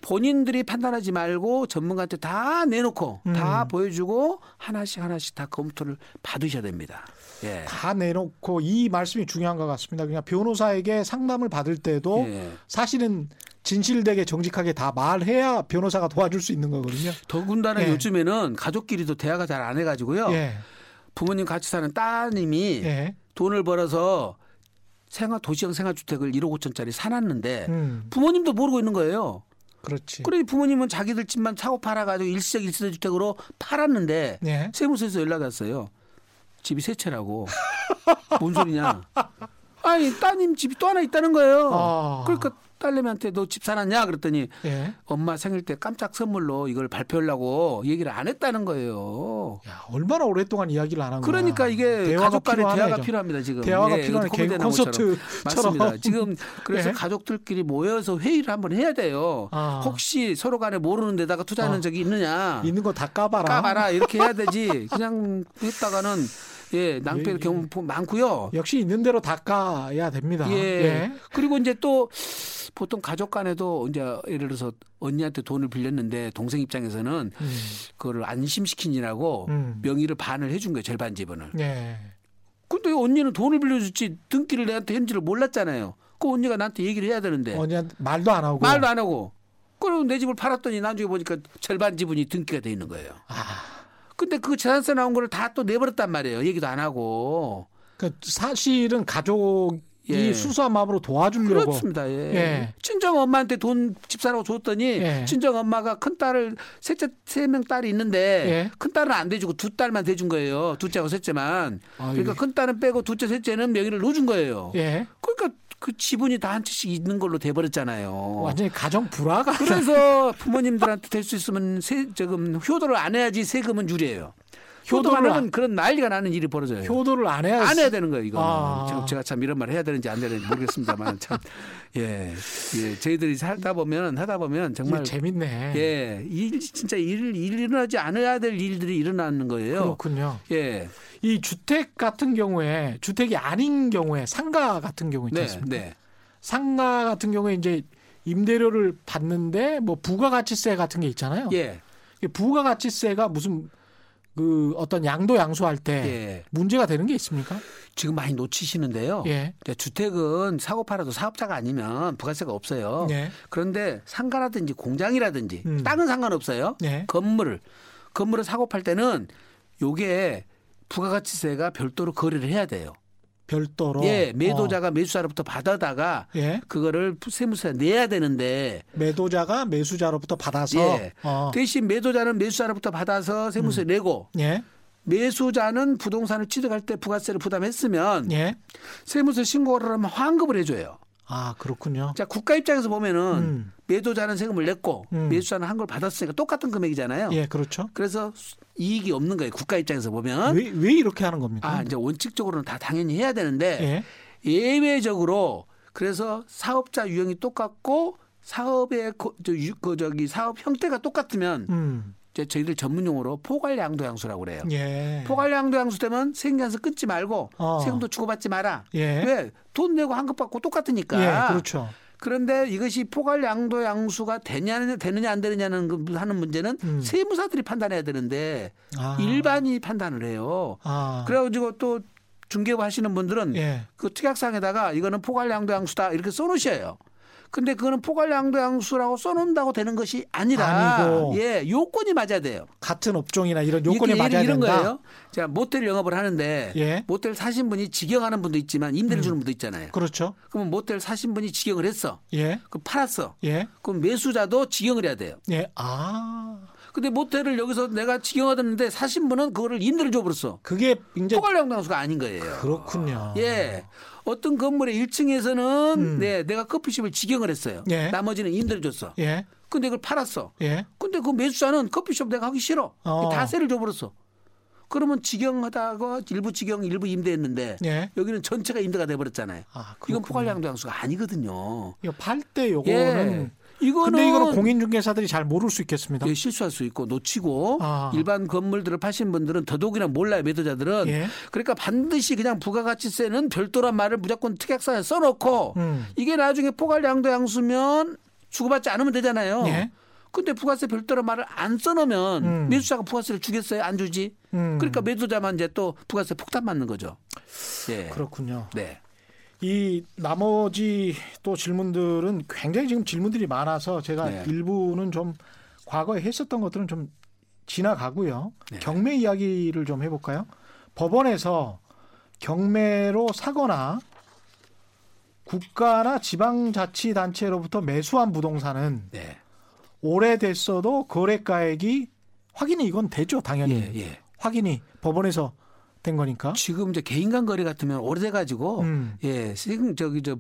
본인들이 판단하지 말고 전문가한테 다 내놓고 음. 다 보여주고 하나씩 하나씩 다 검토를 받으셔야 됩니다. 예. 다 내놓고 이 말씀이 중요한 것 같습니다. 그냥 변호사에게 상담을 받을 때도 예. 사실은 진실되게 정직하게 다 말해야 변호사가 도와줄 수 있는 거거든요. 더군다나 예. 요즘에는 가족끼리도 대화가 잘 안 해가지고요. 예. 부모님 같이 사는 따님이 예. 돈을 벌어서 생활 도시형 생활주택을 1억 5천짜리 사놨는데 음. 부모님도 모르고 있는 거예요. 그렇지. 그러니 부모님은 자기들 집만 사고 팔아가지고 일시적 일시적 주택으로 팔았는데 예. 세무서에서 연락이 왔어요. 집이 세 채라고. 뭔 소리냐? 아니 따님 집이 또 하나 있다는 거예요. 아. 그러니까 딸내미한테 너 집 사놨냐 그랬더니 예. 엄마 생일 때 깜짝 선물로 이걸 발표하려고 얘기를 안 했다는 거예요. 야, 얼마나 오랫동안 이야기를 안 한 거야. 그러니까 이게 가족 간의 필요하네, 대화가 좀. 필요합니다 지금. 대화가 예, 필요한 개그. 콘서트처럼. 맞습니다. 지금 그래서 예. 가족들끼리 모여서 회의를 한번 해야 돼요. 아. 혹시 서로 간에 모르는 데다가 투자하는 아. 적이 있느냐. 있는 거 다 까봐라. 까봐라 이렇게 해야 되지. 그냥 했다가는 예 낭패의 예, 경우 많고요. 역시 있는 대로 다 까야 됩니다. 예. 그리고 이제 또 보통 가족 간에도 이제 예를 들어서 언니한테 돈을 빌렸는데 동생 입장에서는 음. 그거를 안심시키느라고 음. 명의를 반을 해준 거예요. 절반 지분을. 예. 근데 언니는 돈을 빌려줬지 등기를 내한테 현지를 몰랐잖아요. 그 언니가 나한테 얘기를 해야 되는데 언니한테 말도 안 하고. 말도 안 하고. 그리고 내 집을 팔았더니 나중에 보니까 절반 지분이 등기가 돼 있는 거예요. 아, 근데 그 재산세 나온 거를 다 또 내버렸단 말이에요. 얘기도 안 하고. 그 사실은 가족이 예. 수수한 마음으로 도와주려고. 그렇습니다. 예. 예. 친정 엄마한테 돈 집사라고 줬더니 예. 친정 엄마가 큰 딸을 셋째 세 명 딸이 있는데 예. 큰 딸은 안 대주고 두 딸만 대준 거예요. 둘째하고 셋째만. 아유. 그러니까 큰 딸은 빼고 둘째 셋째는 명의를 넣어준 거예요. 예. 그러니까 그 지분이 다 한 채씩 있는 걸로 돼버렸잖아요. 완전히 가정 불화가. 그래서 부모님들한테 될 수 있으면 세, 저금 효도를 안 해야지 세금은 유리해요. 효도를 하면 그런 난리가 나는 일이 벌어져요. 효도를 안 해야. 안 해야 되는 거예요, 이거는. 아. 지금 제가 참 이런 말 해야 되는지 안 되는지 모르겠습니다만 참, 예, 예, 저희들이 살다 보면 하다 보면 정말 재밌네. 예, 일 진짜 일, 일 일어나지 않아야 될 일들이 일어나는 거예요. 그렇군요. 예, 이 주택 같은 경우에 주택이 아닌 경우에 상가 같은 경우 있지 네, 않습니까? 네, 상가 같은 경우에 이제 임대료를 받는데 뭐 부가가치세 같은 게 있잖아요. 예, 부가가치세가 무슨 그 어떤 양도 양수할 때 예. 문제가 되는 게 있습니까? 지금 많이 놓치시는데요. 예. 주택은 사고 팔아도 사업자가 아니면 부가세가 없어요. 예. 그런데 상가라든지 공장이라든지 음. 땅은 상관없어요. 예. 건물을 건물을 사고 팔 때는 요게 부가가치세가 별도로 거래를 해야 돼요. 별도로. 예, 매도자가 매수자로부터 받아다가 어. 예. 그거를 세무서에 내야 되는데 매도자가 매수자로부터 받아서 예. 어. 대신 매도자는 매수자로부터 받아서 세무서에 내고 예. 매수자는 부동산을 취득할 때 부가세를 부담했으면 예. 세무서 신고를 하면 환급을 해줘요. 아, 그렇군요. 자 국가 입장에서 보면은 음. 매도자는 세금을 냈고 음. 매수자는 한 걸 받았으니까 똑같은 금액이잖아요. 예, 그렇죠. 그래서 수- 이익이 없는 거예요. 국가 입장에서 보면 왜, 왜 이렇게 하는 겁니까? 아 이제 원칙적으로는 다 당연히 해야 되는데 예. 예외적으로 그래서 사업자 유형이 똑같고 사업의 그, 저, 유- 그 저기 사업 형태가 똑같으면 음. 이제 저희들 전문 용어로 포괄양도양수라고 그래요. 예. 포괄양도양수 되면 생계에서 끊지 말고 어. 세금도 주고받지 마라. 예. 왜? 돈 내고 환급 받고 똑같으니까. 예, 그렇죠. 그런데 이것이 포괄 양도 양수가 되냐 되느냐 안 되느냐는 그 하는 문제는 음. 세무사들이 판단해야 되는데 아. 일반이 판단을 해요. 아. 그래가지고 또 중개부 하시는 분들은 예. 그 특약상에다가 이거는 포괄 양도 양수다 이렇게 써놓으셔요. 근데 그거는 포괄양도양수라고 써놓는다고 되는 것이 아니라 아니고. 예 요건이 맞아야 돼요. 같은 업종이나 이런 요건이 맞아야 이런 된다. 거예요. 자 모텔 영업을 하는데 예. 모텔 사신 분이 직영하는 분도 있지만 임대를 주는 분도 있잖아요. 그렇죠. 그러면 모텔 사신 분이 직영을 했어. 예. 그럼 팔았어. 예. 그럼 매수자도 직영을 해야 돼요. 예. 아. 근데 모텔을 여기서 내가 직영하던데 사신 분은 그거를 임대를 줘버렸어. 그게 이제 포괄양도양수가 아닌 거예요. 그렇군요. 예. 어떤 건물의 1층에서는 음. 네, 내가 커피숍을 직영을 했어요. 예. 나머지는 임대를 줬어. 예. 근데 그걸 팔았어. 예. 근데 그 매수자는 커피숍 내가 하기 싫어. 어. 다세를 줘버렸어. 그러면 직영하다가 일부 직영, 일부 임대했는데 예. 여기는 전체가 임대가 돼버렸잖아요. 아, 이건 그렇군요. 포괄양도양수가 아니거든요. 이거 팔 때 요거는 예. 이거는 근데 이거는 공인중개사들이 잘 모를 수 있겠습니다. 예, 실수할 수 있고 놓치고 아. 일반 건물들을 파신 분들은 더더욱이나 몰라요 매도자들은 예. 그러니까 반드시 그냥 부가가치세는 별도란 말을 무조건 특약사에 써놓고 음. 이게 나중에 포괄양도양수면 주고받지 않으면 되잖아요. 예. 근데 부가세 별도란 말을 안 써놓으면 음. 매수자가 부가세를 주겠어요? 안 주지? 음. 그러니까 매도자만 이제 또 부가세 폭탄 맞는 거죠. 예. 그렇군요. 네. 이 나머지 또 질문들은 굉장히 지금 질문들이 많아서 제가 네. 일부는 좀 과거에 했었던 것들은 좀 지나가고요. 네. 경매 이야기를 좀 해볼까요? 법원에서 경매로 사거나 국가나 지방자치단체로부터 매수한 부동산은 네. 오래됐어도 거래가액이 확인이 이건 되죠, 당연히. 예, 예. 확인이 법원에서 된 거니까. 지금 이제 개인 간 거래 같으면 오래돼 가지고 음. 예, 지금 저기 저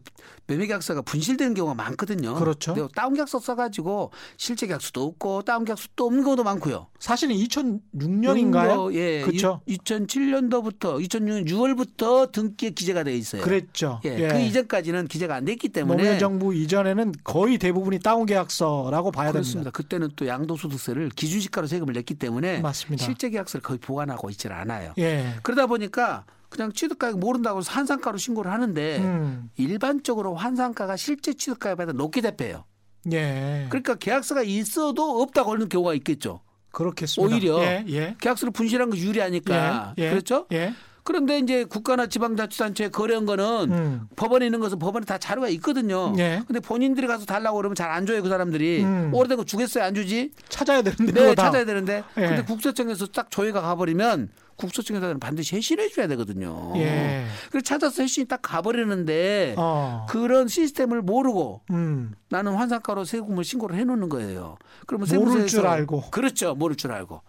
매매 계약서가 분실되는 경우가 많거든요. 그렇죠. 다운 계약서 써 가지고 실제 계약서도 없고 다운 계약서도 없는 경우도 많고요. 사실은 2006년인가요? 예. 그렇죠. 2007년도부터 2006년 6월부터 등기에 기재가 돼 있어요. 그랬죠. 예. 그 이전까지는 기재가 안 됐기 때문에 노무현 정부 이전에는 거의 대부분이 다운 계약서라고 봐야 그렇습니다. 됩니다. 그때는 또 양도소득세를 기준시가로 세금을 냈기 때문에 맞습니다. 실제 계약서를 거의 보관하고 있질 않아요. 예. 그러다 보니까 그냥 취득가액 모른다고 해서 환산가로 신고를 하는데 음. 일반적으로 환산가가 실제 취득가액보다 높게 잡혀요. 예. 그러니까 계약서가 있어도 없다고 하는 경우가 있겠죠. 그렇겠습니다. 오히려 예. 예. 계약서를 분실한 거 유리하니까 예. 예. 그렇죠. 예. 그런데 이제 국가나 지방자치단체에 거래한 거는 음. 법원에 있는 것은 법원에 다 자료가 있거든요. 예. 근데 본인들이 가서 달라고 그러면 잘 안 줘요 그 사람들이 음. 오래된 거 주겠어요 안 주지? 찾아야 되는데 네. 찾아야 되는데 예. 근데 국세청에서 딱 조회가 가버리면 국세청에서는 반드시 해신해 줘야 되거든요. 예. 그래서 찾아서 해신이 딱 가버리는데 어. 그런 시스템을 모르고 음. 나는 환산가로 세금을 신고를 해놓는 거예요. 그러면 모를 줄 알고. 그렇죠. 모를 줄 알고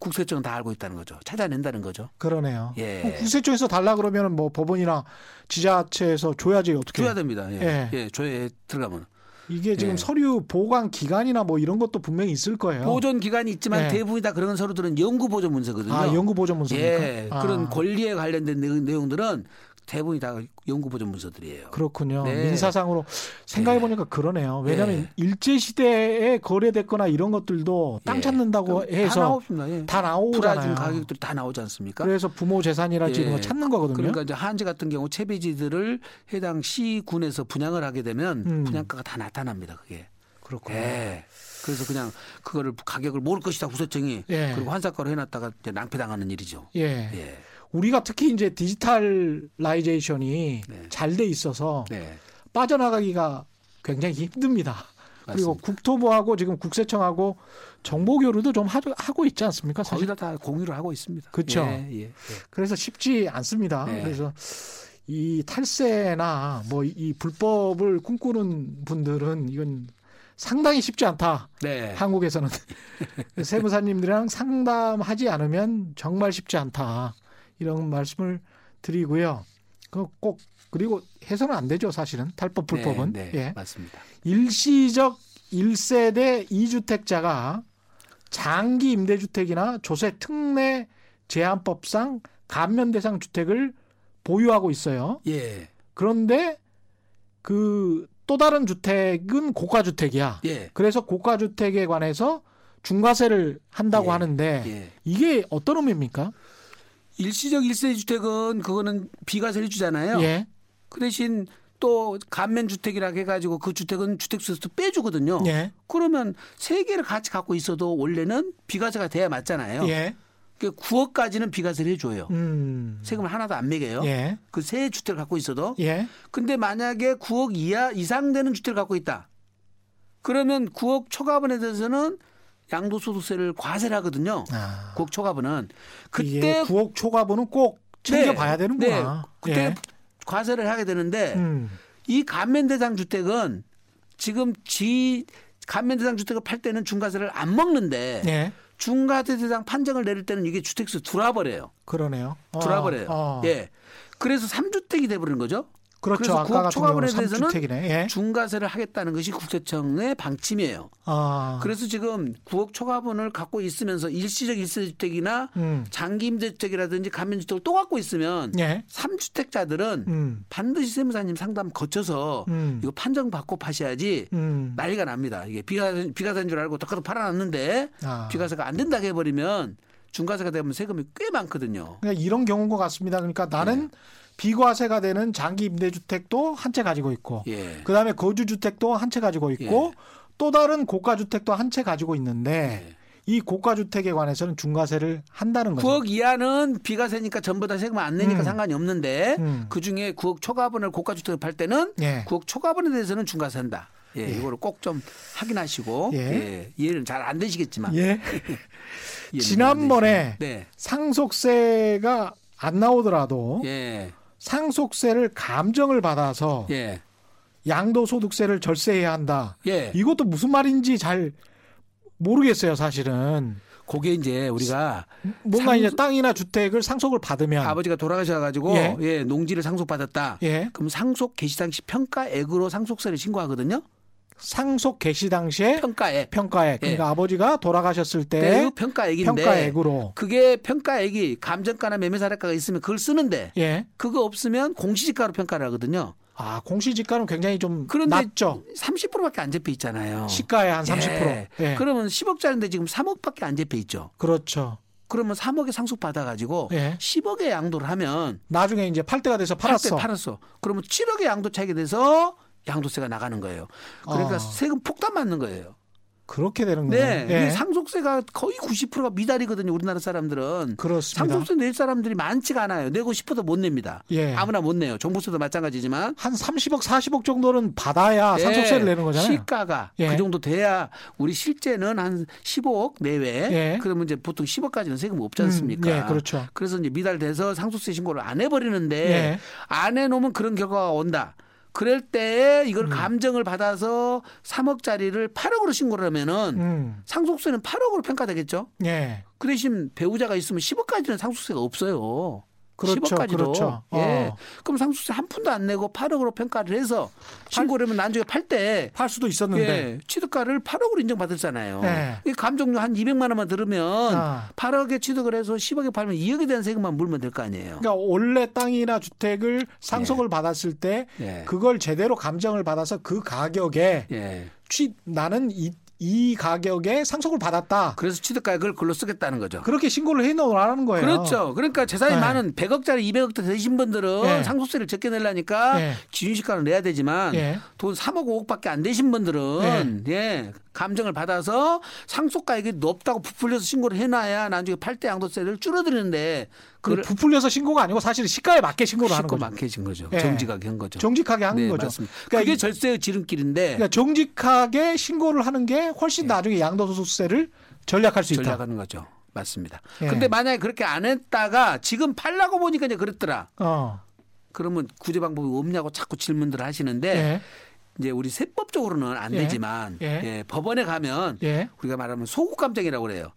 국세청은 다 알고 있다는 거죠. 찾아낸다는 거죠. 그러네요. 예. 국세청에서 달라 그러면 뭐 법원이나 지자체에서 줘야지 어떻게? 줘야 됩니다. 예. 예. 예. 조회에 들어가면 이게 지금 예. 서류 보관 기간이나 뭐 이런 것도 분명히 있을 거예요. 보존 기간이 있지만 예. 대부분 다 그런 서류들은 연구 보존 문서거든요. 아, 연구 보존 문서입니까? 예. 아, 그런 권리에 관련된 내용- 내용들은 대부분이 다 연구 보존 문서들이에요. 그렇군요. 네. 민사상으로 생각해 보니까 그러네요. 왜냐하면 예. 일제 시대에 거래됐거나 이런 것들도 땅 예. 찾는다고 다 해서 나옵니다. 예. 다 나오잖아요. 가격들이 다 나오지 않습니까? 그래서 부모 재산이랄지 예. 거 찾는 거거든요. 그러니까 이제 환지 같은 경우 체비지들을 해당 시군에서 분양을 하게 되면 음. 분양가가 다 나타납니다. 그게. 그렇군요. 예. 그래서 그냥 그거를 가격을 모를 것이다 국세청이 예. 그리고 환산가로 해놨다가 낭패당하는 일이죠. 예. 예. 우리가 특히 이제 digitalization이 네. 잘돼 있어서 네. 빠져나가기가 굉장히 힘듭니다. 그리고 맞습니다. 국토부하고 지금 국세청하고 정보 교류도 좀 하, 하고 있지 않습니까? 사실 다 공유를 하고 있습니다. 그쵸. 예, 예, 예. 그래서 쉽지 않습니다. 네. 그래서 이 탈세나 뭐 이 불법을 꿈꾸는 분들은 이건 상당히 쉽지 않다. 네. 한국에서는 세무사님들이랑 상담하지 않으면 정말 쉽지 않다. 이런 말씀을 드리고요. 그꼭 그리고 해서는 안 되죠, 사실은 탈법 불법은. 네, 네, 예. 맞습니다. 일시적 1세대 2주택자가 장기 임대주택이나 조세 특례 제한법상 감면 대상 주택을 보유하고 있어요. 예. 그런데 그 또 다른 주택은 고가 주택이야. 예. 그래서 고가 주택에 관해서 중과세를 한다고 예. 하는데 예. 이게 어떤 의미입니까? 일시적 일세 주택은 그거는 비과세를 주잖아요. 예. 그 대신 또 감면 주택이라 해가지고 그 주택은 주택수에서 빼주거든요. 예. 그러면 세 개를 같이 갖고 있어도 원래는 비과세가 돼야 맞잖아요. 예. 그 9억까지는 비과세를 해줘요. 음. 세금을 하나도 안 매겨요. 예. 그세 주택을 갖고 있어도. 예. 근데 만약에 9억 이하 이상 되는 주택을 갖고 있다. 그러면 9억 초과분에 대해서는 양도소득세를 과세를 하거든요. 아. 9억 초과분은 그때 9억 초과분은 꼭 챙겨봐야 네, 되는구나. 네. 그때 예. 과세를 하게 되는데 음. 이 감면 대상 주택은 지금 지 감면 대상 주택을 팔 때는 중과세를 안 먹는데 예. 중과세 대상 판정을 내릴 때는 이게 주택수 들어와 버려요. 그러네요. 어, 들어와 버려요. 어. 예. 그래서 3주택이 돼 버리는 거죠. 그렇죠. 그래서 아까 9억 같은 초과분에 대해서는 3주택이네. 예. 중과세를 하겠다는 것이 국세청의 방침이에요. 아. 그래서 지금 9억 초과분을 갖고 있으면서 일시적 일세주택이나 음. 장기 임대주택이라든지 감면주택을 또 갖고 있으면 예. 3주택자들은 음. 반드시 세무사님 상담 거쳐서 음. 이거 판정 받고 파셔야지 음. 난리가 납니다. 이게 비과세, 비과세인 줄 알고 덕하도 팔아놨는데 아. 비과세가 안 된다고 해버리면 중과세가 되면 세금이 꽤 많거든요. 그러니까 이런 경우인 것 같습니다. 그러니까 나는 네. 비과세가 되는 장기 임대주택도 한 채 가지고 있고, 예. 그다음에 거주주택도 한 채 가지고 있고, 예. 또 다른 고가주택도 한 채 가지고 있는데 예. 이 고가 주택에 관해서는 중과세를 한다는 거죠. 9억 이하는 비과세니까 전부 다 세금 안 내니까 음. 상관이 없는데 음. 그 중에 9억 초과분을 고가 주택을 팔 때는 예. 9억 초과분에 대해서는 중과세 한다. 예, 예. 이거를 꼭 좀 확인하시고 예. 예. 이해는 잘 안 되시겠지만 예. 지난번에. 네. 상속세가 안 나오더라도 예. 상속세를 감정을 받아서 예. 양도소득세를 절세해야 한다. 예. 이것도 무슨 말인지 잘 모르겠어요, 사실은. 그게 이제 우리가 뭔가 상속- 이제 땅이나 주택을 상속을 받으면 아버지가 돌아가셔가지고 예. 예. 농지를 상속받았다. 예, 그럼 상속 개시 당시 평가액으로 상속세를 신고하거든요. 상속 개시 당시에 평가액. 평가액. 그러니까 아버지가 돌아가셨을 때 네. 평가액인데 평가액으로 그게 평가액이 감정가나 매매사례가가 있으면 그걸 쓰는데 예. 그거 없으면 공시지가로 평가를 하거든요. 아, 공시지가는 굉장히 좀 그런데 낮죠. 30%밖에 안 잡혀 있잖아요. 시가의 한 30%. 예. 예. 그러면 10억짜리인데 지금 3억밖에 안 잡혀 있죠. 그렇죠. 그러면 3억에 상속 받아가지고 예. 10억에 양도를 하면 나중에 이제 팔 때가 돼서 팔때 팔았어. 팔았어. 그러면 7억의 양도 차익이 돼서 양도세가 나가는 거예요. 그러니까 아. 세금 폭탄 맞는 거예요. 그렇게 되는 거예요. 네, 예. 이 상속세가 거의 90%가 미달이거든요. 우리나라 사람들은 그렇습니다. 상속세 낼 사람들이 많지가 않아요. 내고 싶어도 못 냅니다. 예. 아무나 못 내요. 종부세도 마찬가지지만 한 30억, 40억 정도는 받아야 예, 상속세를 내는 거잖아요. 시가가 예. 그 정도 돼야 우리 실제는 한 15억 내외. 예. 그러면 이제 보통 10억까지는 세금 없지 않습니까? 음, 예, 그렇죠. 그래서 이제 미달돼서 상속세 신고를 안 해버리는데 예. 안 해놓으면 그런 결과가 온다. 그럴 때 이걸 음. 감정을 받아서 3억짜리를 8억으로 신고를 하면은 음. 상속세는 8억으로 평가되겠죠. 예. 그 대신 배우자가 있으면 10억까지는 상속세가 없어요. 그렇죠, 10억까지도. 그렇죠. 예. 어. 그럼 상속세 한 푼도 안 내고 8억으로 평가를 해서 신고를 하면 나중에 팔 때팔 수도 있었는데. 예, 취득가를 8억으로 인정받았잖아요. 네. 이 감정료 한 200만 원만 들으면 아. 8억에 취득을 해서 10억에 팔면 2억에 대한 세금만 물면 될 거 아니에요. 그러니까 원래 땅이나 주택을 상속을 받았을 때 예. 그걸 제대로 감정을 받아서 그 가격에 예. 취 나는 이, 이 가격에 상속을 받았다. 그래서 취득가액을 글로 쓰겠다는 거죠. 그렇게 신고를 해 놓으라는 거예요. 그렇죠. 그러니까 재산이 네. 많은 100억짜리 200억짜리 되신 분들은 네. 상속세를 적게 내려니까 네. 기준시가를 내야 되지만 예. 돈 3억 5억밖에 안 되신 분들은 예 감정을 받아서 상속가액이 높다고 부풀려서 신고를 해놔야 나중에 팔 때 양도세를 줄어드는데 그 부풀려서 신고가 아니고 사실 시가에 맞게 신고를 하는 거죠. 많게 진 거죠. 예. 정직하게 한 거죠. 정직하게 하는 네, 거죠. 맞습니다. 그러니까 그게 이- 절세의 지름길인데 그러니까 정직하게 신고를 하는 게 훨씬 나중에 양도소득세를 전략할 수 있다. 예. 전략하는 거죠. 맞습니다. 예. 근데 만약에 그렇게 안 했다가 지금 팔라고 보니까 이제 그랬더라. 어. 그러면 구제 방법이 없냐고 자꾸 질문들 하시는데 예. 이제 우리 세법적으로는 안 예. 되지만 예. 예, 법원에 가면 예. 우리가 말하면 소급 감정이라고 그래요.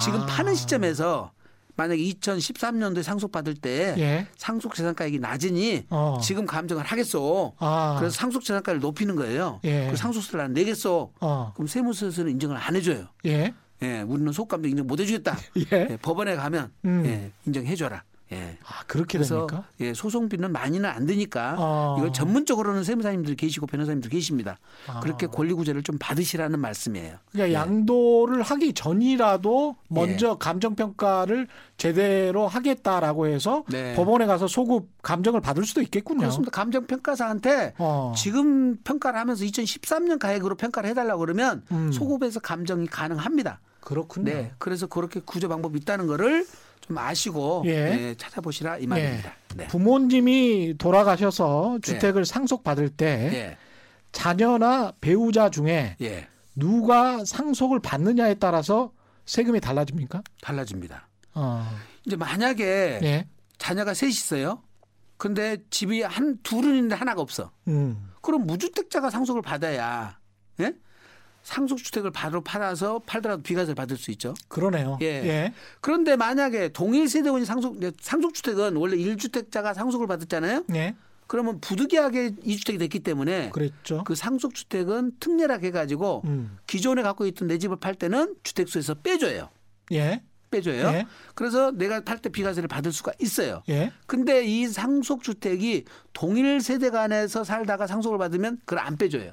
지금 아. 파는 시점에서 만약에 2013년도에 상속받을 때 예. 상속 재산가액이 낮으니 어. 지금 감정을 하겠소. 아. 그래서 상속 재산가를 높이는 거예요. 예. 그 상속세를 안 내겠소. 어. 그럼 세무서에서는 인정을 안 해줘요. 예. 예, 우리는 소감정 인정 못 해주겠다. 예. 예, 법원에 가면 음. 예, 인정해줘라. 예. 아, 그렇게 됩니까? 예, 소송비는 많이는 안 드니까 어. 이걸 전문적으로는 세무사님들 계시고 변호사님들 계십니다. 아. 그렇게 권리 구제를 좀 받으시라는 말씀이에요. 그러니까 예. 양도를 하기 전이라도 먼저 감정 평가를 제대로 하겠다라고 해서 네. 법원에 가서 소급 감정을 받을 수도 있겠군요. 그렇습니다. 감정 평가사한테 어. 지금 평가를 하면서 2013년 가액으로 평가를 해 달라고 그러면 음. 소급에서 감정이 가능합니다. 그렇군요. 네. 그래서 그렇게 구조 방법이 있다는 거를 좀 아시고 예. 예, 찾아보시라 이 말입니다. 네. 부모님이 돌아가셔서 주택을 상속받을 때 예. 자녀나 배우자 중에 예. 누가 상속을 받느냐에 따라서 세금이 달라집니까? 달라집니다. 어. 이제 만약에 예. 자녀가 셋이 있어요. 근데 집이 한 둘은 있는데 하나가 없어. 음. 그럼 무주택자가 상속을 받아야 예? 상속주택을 바로 팔아서 팔더라도 비과세를 받을 수 있죠. 그러네요. 예. 예. 그런데 만약에 동일 세대원이 상속 상속주택은 원래 1주택자가 상속을 받았잖아요. 예. 그러면 부득이하게 2주택이 됐기 때문에 그랬죠. 그 상속주택은 특례라 해가지고 음. 기존에 갖고 있던 내 집을 팔 때는 주택수에서 빼줘요. 예. 빼줘요. 예. 그래서 내가 팔 때 비과세를 받을 수가 있어요. 예. 근데 이 상속주택이 동일 세대 간에서 살다가 상속을 받으면 그걸 안 빼줘요.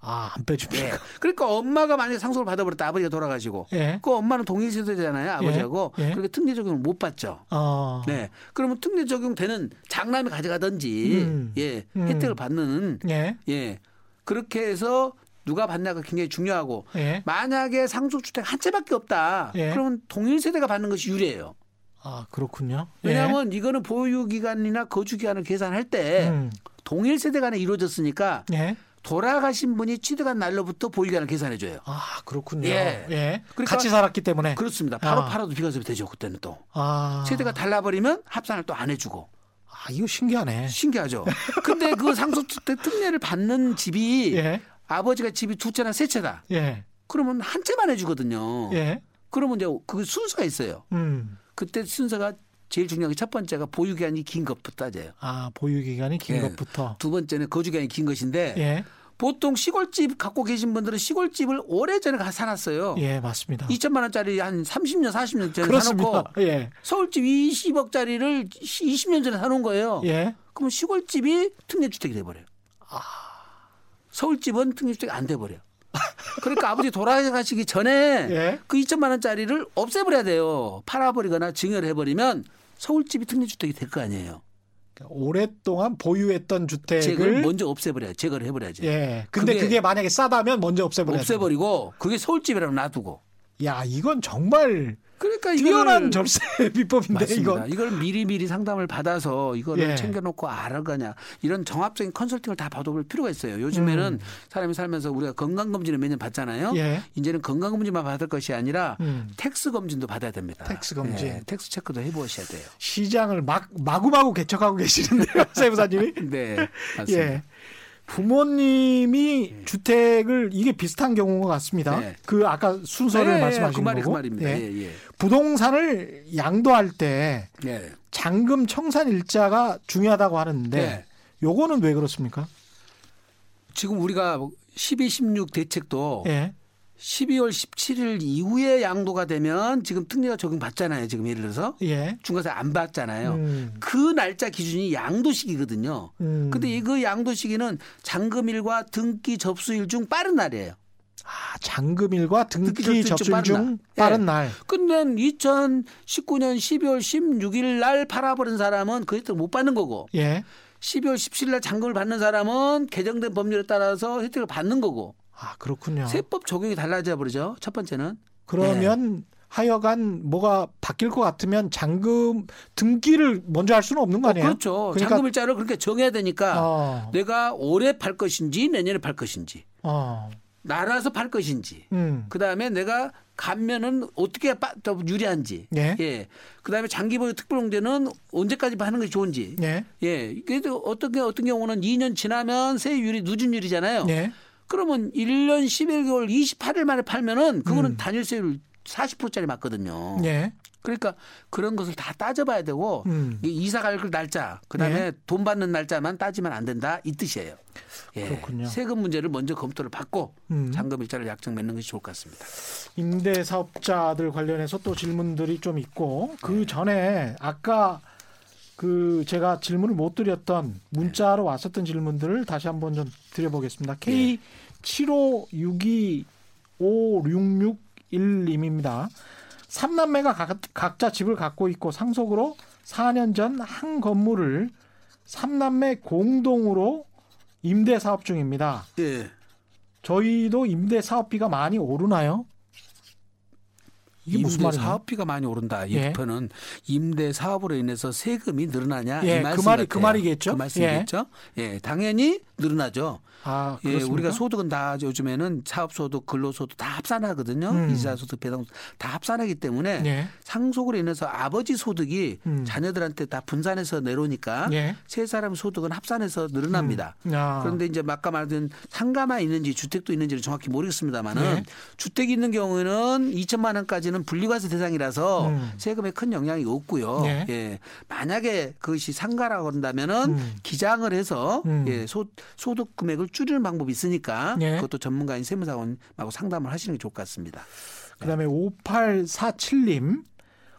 아, 안 빼줍니까? 예. 그러니까 엄마가 만약에 상속을 받아버렸다 아버지가 돌아가시고 예. 그 엄마는 동일 세대잖아요 아버지하고 예. 예. 그렇게 특례 적용을 못 받죠. 어. 네. 그러면 특례 적용되는 장남이 가져가든지 음. 예 음. 혜택을 받는 예. 예 그렇게 해서 누가 받냐가 굉장히 중요하고 예. 만약에 상속주택 한 채밖에 없다. 예. 그러면 동일 세대가 받는 것이 유리해요. 아 그렇군요. 예. 왜냐하면 이거는 보유 기간이나 거주 기간을 계산할 때 음. 동일 세대 간에 이루어졌으니까 예. 돌아가신 분이 취득한 날로부터 보유 기간을 계산해 줘요. 아 그렇군요. 예. 예. 그러니까 같이 살았기 때문에. 그렇습니다. 바로 아. 팔아도 비과세가 되죠. 그때는 또 아. 세대가 달라버리면 합산을 또 안 해주고 아 이거 신기하네. 신기하죠. 근데 그 상속주택 특례를 받는 집이 예. 아버지가 집이 두 채나 세 채다. 예. 그러면 한 채만 해주거든요. 예. 그러면 이제 그 순서가 있어요. 음. 그때 순서가 제일 중요한 게 첫 번째가 보유 기간이 긴 것부터 따져요. 아 보유 기간이 긴 예. 것부터. 두 번째는 거주 기간이 긴 것인데 예. 보통 시골집 갖고 계신 분들은 시골집을 오래전에 가 사놨어요. 예 맞습니다. 2천만 원짜리 한 30년, 40년 전에 그렇습니다. 사놓고 예. 서울집 20억짜리를 20년 전에 사놓은 거예요. 예. 그러면 시골집이 특례주택이 돼버려요. 아. 서울집은 특례주택이 안 돼버려. 요 그러니까 아버지 돌아가시기 전에 예. 그 2천만 원짜리를 없애버려야 돼요. 팔아버리거나 증여를 해버리면 서울집이 특례주택이 될 거 아니에요. 오랫동안 보유했던 주택을 먼저 없애버려야 제거를 해버려야지. 예. 근데 그게- 그게, 만약에 싸다면 먼저 없애버려야 돼. 없애버리고 그게 서울집이라고 놔두고. 야 이건 정말 그러니까 뛰어난 절세 비법인데 맞습니다. 이건. 이걸 미리 미리 상담을 받아서 이거를 예. 챙겨놓고 알아가냐 이런 종합적인 컨설팅을 다 받아볼 필요가 있어요. 요즘에는 사람이 살면서 우리가 건강 검진을 매년 받잖아요. 음. 예. 이제는 건강 검진만 받을 것이 아니라 음. tax 검진도 받아야 됩니다. tax 검진. 예, tax 체크도 해보셔야 돼요. 시장을 막 마구마구 개척하고 계시는데요, 세무사님이. 네, 맞습니다. 예. 부모님이 주택을 이게 비슷한 경우인 것 같습니다. 네. 그 아까 순서를 예, 예, 말씀하신 그 말이 거고. 그 말입니다. 예. 예, 예. 부동산을 양도할 때 예. 잔금 청산 일자가 중요하다고 하는데 네. 요거는 왜 그렇습니까? 지금 우리가 12, 16 대책도 예. 12월 17일 이후에 양도가 되면 지금 특례가 적용받잖아요. 지금 예를 들어서 예. 중과세 안 받잖아요. 음. 그 날짜 기준이 양도시기거든요. 음. 근데 이 그 양도시기는 잔금일과 등기 접수일 중 빠른 날이에요. 아, 잔금일과 등기 접수일 중 접수일 빠른 중 날. 예. 날. 근데 2019년 12월 16일 날 팔아버린 사람은 그 혜택을 못 받는 거고 예. 12월 17일 날 잔금을 받는 사람은 개정된 법률에 따라서 혜택을 받는 거고 아, 그렇군요. 세법 적용이 달라져 버리죠. 첫 번째는. 그러면 하여간 뭐가 바뀔 것 같으면 잔금 등기를 먼저 할 수는 없는 거 어, 아니에요? 그렇죠. 그러니까- 잔금일자를 그렇게 정해야 되니까 어. 내가 올해 팔 것인지 내년에 팔 것인지 어. 날아서 팔 것인지 음. 그 다음에 내가 감면은 어떻게 빠- 더 유리한지 예. 그 다음에 장기보유 특별공제는 언제까지 하는 것이 좋은지 예. 예. 그래도 어떤 게 어떤 경우는 2년 지나면 세율이 누진율이잖아요. 예. 그러면 1년 11개월 28일 만에 팔면은 그거는 음. 단일 세율 40%짜리 맞거든요. 예. 그러니까 그런 것을 다 따져봐야 되고 음. 이 이사 갈 날짜 그다음에 네. 돈 받는 날짜만 따지면 안 된다 이 뜻이에요. 예. 그렇군요. 세금 문제를 먼저 검토를 받고 음. 잔금 일자를 약정 맺는 것이 좋을 것 같습니다. 임대 사업자들 관련해서 또 질문들이 좀 있고 그 전에 아까 그 제가 질문을 못 드렸던 문자로 왔었던 질문들을 다시 한번 좀 드려보겠습니다. K 75625661님입니다. 삼남매가 각, 각자 집을 갖고 있고 상속으로 4년 전 한 건물을 삼남매 공동으로 임대 사업 중입니다. 예. 저희도 임대 사업비가 많이 오르나요? 이게 무슨 말이냐? 사업비가 많이 오른다. 이 예. 표는 임대 사업으로 인해서 세금이 늘어나냐 예, 이그 말씀 말이- 같아요. 그 말이겠죠? 그 말씀이겠죠. 예. 당연히 늘어나죠. 아, 예, 그렇습니까? 우리가 소득은 다 요즘에는 사업소득, 근로소득 다 합산하거든요. 음. 이사소득, 배당소득 다 합산하기 때문에 예. 상속으로 인해서 아버지 소득이 음. 자녀들한테 다 분산해서 내려오니까 예. 세 사람 소득은 합산해서 늘어납니다. 아. 그런데 이제 아까 말한 상가만 있는지 주택도 있는지를 정확히 모르겠습니다만은 네. 주택이 있는 경우에는 2천만 원까지는 분리과세 대상이라서 음. 세금에 큰 영향이 없고요. 네. 예. 만약에 그것이 상가라고 한다면은 음. 기장을 해서 음. 예, 소, 소득 금액을 줄이는 방법이 있으니까 네. 그것도 전문가인 세무사원하고 상담을 하시는 게 좋을 것 같습니다. 그다음에 5847님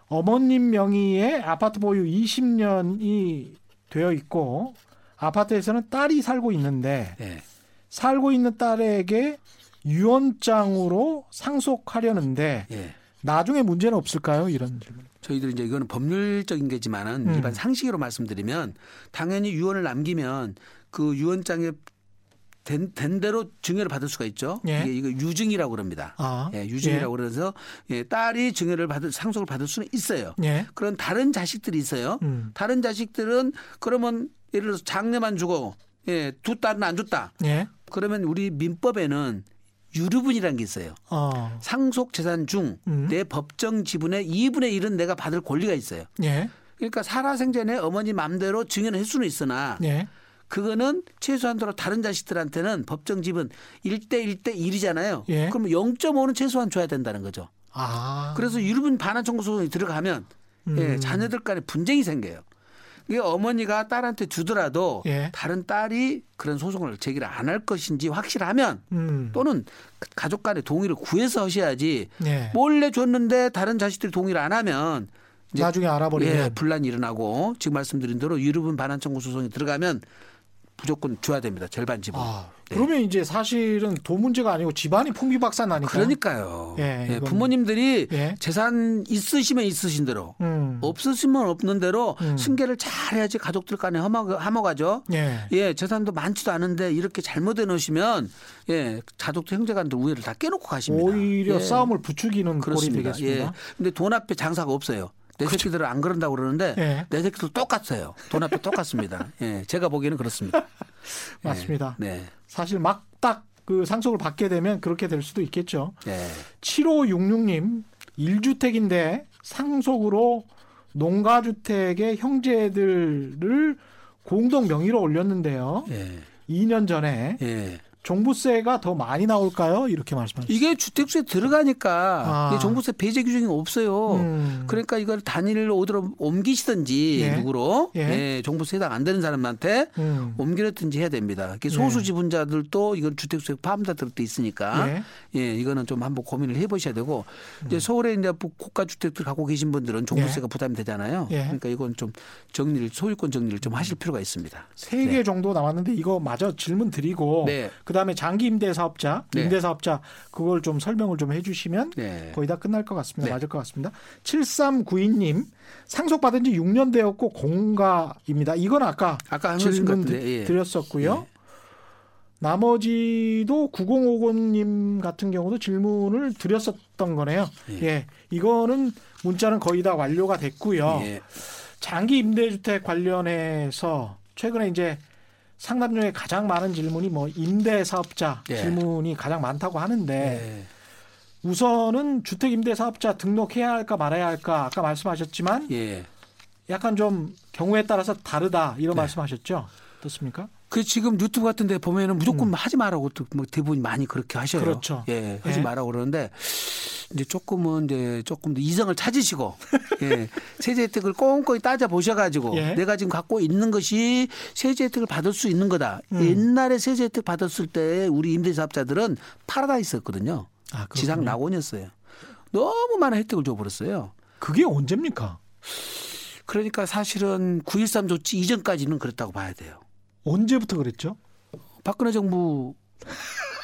어머님 명의의 아파트 보유 20년이 되어 있고 아파트에서는 딸이 살고 있는데 예. 살고 있는 딸에게 유언장으로 상속하려는데 예. 나중에 문제는 없을까요? 이런 질문. 저희들이 이제 이거는 법률적인 게지만은 음. 일반 상식으로 말씀드리면 당연히 유언을 남기면 그 유언장에 된, 된 대로 증여를 받을 수가 있죠. 예. 이게 이거 유증이라고 그럽니다. 아. 예, 유증이라고 그래서 예, 딸이 증여를 받을 상속을 받을 수는 있어요. 예. 그런 다른 자식들이 있어요. 음. 다른 자식들은 그러면 예를 들어서 장녀만 주고 예, 두 딸은 안 줬다. 예. 그러면 우리 민법에는 유류분이라는 게 있어요. 어. 상속 재산 중내 음. 법정 지분의 2분의 1은 내가 받을 권리가 있어요. 예. 그러니까 살아생전에 어머니 맘대로 증여를 할 수는 있으나 예. 그거는 최소한도로 다른 자식들한테는 법정 지분 1대 1대 1이잖아요. 예. 그럼 0.5는 최소한 줘야 된다는 거죠. 아. 그래서 유류분 반환 청구 소송이 들어가면 예, 음. 자녀들 간에 분쟁이 생겨요. 이게 어머니가 딸한테 주더라도 예. 다른 딸이 그런 소송을 제기를 안 할 것인지 확실하면 음. 또는 가족 간의 동의를 구해서 하셔야지 예. 몰래 줬는데 다른 자식들이 동의를 안 하면 나중에 알아버리면 예, 분란이 일어나고 지금 말씀드린 대로 유류분 반환 청구 소송이 들어가면 무조건 줘야 됩니다. 절반 지분. 아, 네. 그러면 이제 사실은 돈 문제가 아니고 집안이 풍비박산 나니까. 그러니까요. 예, 예, 부모님들이 예. 재산 있으시면 있으신 대로 음. 없으시면 없는 대로 음. 승계를 잘 해야지 가족들 간에 허먹, 하먹하죠. 예. 예, 재산도 많지도 않은데 이렇게 잘못해 놓으시면 예, 가족도 형제간도 우애를 다 깨놓고 가십니다. 오히려 예, 싸움을 부추기는 꼴이 그렇습니다. 되겠습니다. 예. 근데 돈 앞에 장사가 없어요. 내 새끼들은 안 그런다고 그러는데 예. 내 새끼들 똑같아요. 돈 앞에 똑같습니다. 예, 제가 보기에는 그렇습니다. 맞습니다. 네. 사실 막 딱 그 상속을 받게 되면 그렇게 될 수도 있겠죠. 네. 7566님 1주택인데 상속으로 농가주택의 형제들을 공동 명의로 올렸는데요. 예. 2년 전에 예. 종부세가 더 많이 나올까요? 이렇게 말씀하셨습니다. 이게 주택수에 들어가니까 아. 종부세 배제 규정이 없어요. 음. 그러니까 이걸 단일로 어디로 옮기시든지 예. 누구로 예. 예. 종부세 해당 안 되는 사람한테 음. 옮기든지 해야 됩니다. 예. 소수 지분자들도 이건 주택수에 포함다 들어돼 있으니까 예. 예, 이거는 좀 한번 고민을 해보셔야 되고 이제 서울에 이제 고가 주택들 갖고 계신 분들은 종부세가 부담이 되잖아요. 예. 그러니까 이건 좀 정리를 소유권 정리를 좀 하실 필요가 있습니다. 세개 정도 남았는데 이거 마저 질문 드리고 네. 그다음에 장기 임대 사업자, 네. 임대 사업자 그걸 좀 설명을 좀 해 주시면 네. 거의 다 끝날 것 같습니다. 네. 맞을 것 같습니다. 7392 님 상속받은 지 6년 되었고 공가입니다. 이건 아까 아까 질문 예. 드렸었고요. 나머지도 9050님 같은 경우도 질문을 드렸었던 거네요. 예. 예. 이거는 문자는 거의 다 완료가 됐고요. 예. 장기 임대주택 관련해서 최근에 이제 상담 중에 가장 많은 질문이 뭐 임대 사업자 예. 질문이 가장 많다고 하는데 예. 우선은 주택 임대 사업자 등록해야 할까 말아야 할까 아까 말씀하셨지만 예. 약간 좀 경우에 따라서 다르다 이런 네. 말씀하셨죠? 어떻습니까? 그 지금 유튜브 같은 데 보면은 무조건 하지 말라고 또뭐 대부분 많이 그렇게 하셔요. 음. 그렇죠. 예. 하지 예. 말라고 그러는데 이제 조금은 이제 조금 더 이성을 찾으시고 예. 세제 혜택을 꼼꼼히 따져 보셔 가지고 예. 내가 지금 갖고 있는 것이 세제 혜택을 받을 수 있는 거다. 음. 옛날에 세제 혜택 받았을 때 우리 임대사업자들은 파라다이스였거든요. 아. 지상 낙원이었어요. 너무 많은 혜택을 줘 버렸어요. 그게 언제입니까? 그러니까 사실은 9.13 조치 이전까지는 그랬다고 봐야 돼요. 언제부터 그랬죠? 박근혜 정부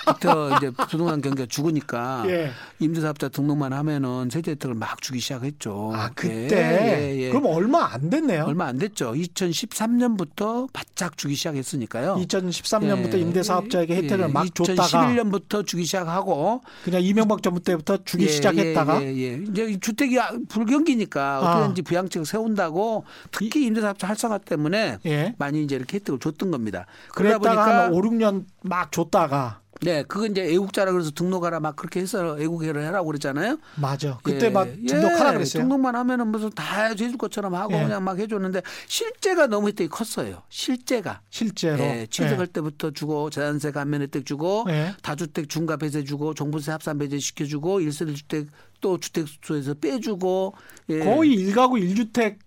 부터 이제 부동산 경기가 죽으니까 예. 임대사업자 등록만 하면은 세제 혜택을 막 주기 시작했죠. 아 예, 그때 예, 예. 그럼 얼마 안 됐네요. 얼마 안 됐죠. 2013년부터 바짝 주기 시작했으니까요. 2013년부터 예. 임대 사업자에게 혜택을 예, 막 줬다가 2011년부터 주기 시작하고 그냥 이명박 정부 때부터 주기 예, 시작했다가 예, 예, 예. 이제 주택이 불경기니까 아. 어떻게든지 부양책을 세운다고 특히 임대사업자 활성화 때문에 예. 많이 이제 이렇게 혜택을 줬던 겁니다. 그러다 보니까 한 5, 6년 막 줬다가 네, 그건 이제 애국자라 그래서 등록하라 막 그렇게 해서 애국회를 해라고 그랬잖아요. 맞아. 그때 예, 막 등록하라 예, 그랬어요. 등록만 하면은 무슨 다 해줄 것처럼 하고 예. 그냥 막 해줬는데 실제가 너무 혜택이 컸어요. 실제가. 실제로. 예, 취득할 때부터 주고 재산세 감면 혜택 주고 예. 다주택 중과 배제 주고 종부세 합산 배제 시켜주고 일세대 주택 또 주택수에서 빼주고 예. 거의 일가구 일주택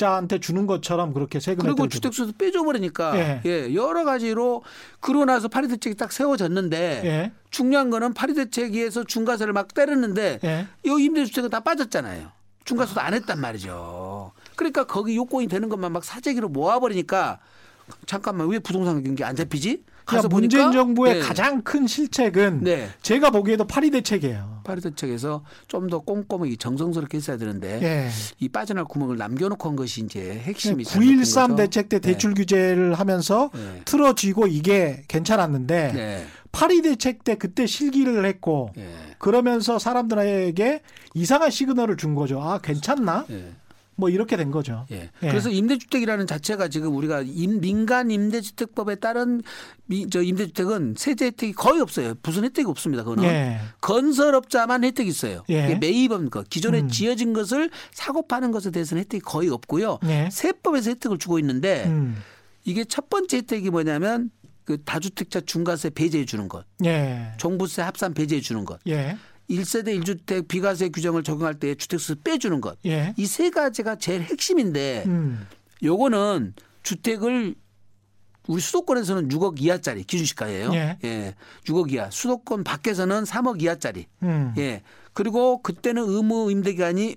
자한테 주는 것처럼 그렇게 세금 그리고. 주택수에서 빼줘버리니까 예. 예. 여러 가지로 그러고 나서 파리 대책이 딱 세워졌는데 예. 중요한 거는 파리 대책에서 중과세를 막 때렸는데 예. 이 임대주택은 다 빠졌잖아요. 중과세도 안 했단 말이죠. 그러니까 거기 요건이 되는 것만 막 사재기로 모아버리니까 잠깐만 왜 부동산 경기 안 잡히지? 가서 그러니까 문재인 정부의 네. 가장 큰 실책은 네. 제가 보기에도 파리 대책이에요. 파리 대책에서 좀 더 꼼꼼하게 정성스럽게 했어야 되는데 네. 이 빠져날 구멍을 남겨놓고 한 것이 이제 핵심이 9.13 대책 때 네. 대출 규제를 하면서 네. 틀어지고 이게 괜찮았는데 네. 파리 대책 때 그때 실기를 했고 그러면서 사람들에게 이상한 시그널을 준 거죠. 아 괜찮나? 뭐 이렇게 된 거죠. 예. 예. 그래서 임대주택이라는 자체가 지금 우리가 임, 민간 임대주택법에 따른 미, 저 임대주택은 세제 혜택이 거의 없어요. 무슨 혜택이 없습니다. 그거는 예. 건설업자만 혜택이 있어요. 예. 매입은 거 기존에 음. 지어진 것을 사고 파는 것에 대해서는 혜택이 거의 없고요. 예. 세법에서 혜택을 주고 있는데 음. 이게 첫 번째 혜택이 뭐냐면 그 다주택자 중과세 배제해 주는 것, 예. 종부세 합산 배제해 주는 것. 예. 1세대 1주택 비과세 규정을 적용할 때 주택수 빼주는 것. 예. 이세 가지가 제일 핵심인데 음. 요거는 주택을 우리 수도권에서는 6억 이하짜리 기준시가예요. 예. 예. 6억 이하. 수도권 밖에서는 3억 이하짜리. 음. 예. 그리고 그때는 의무 임대 기간이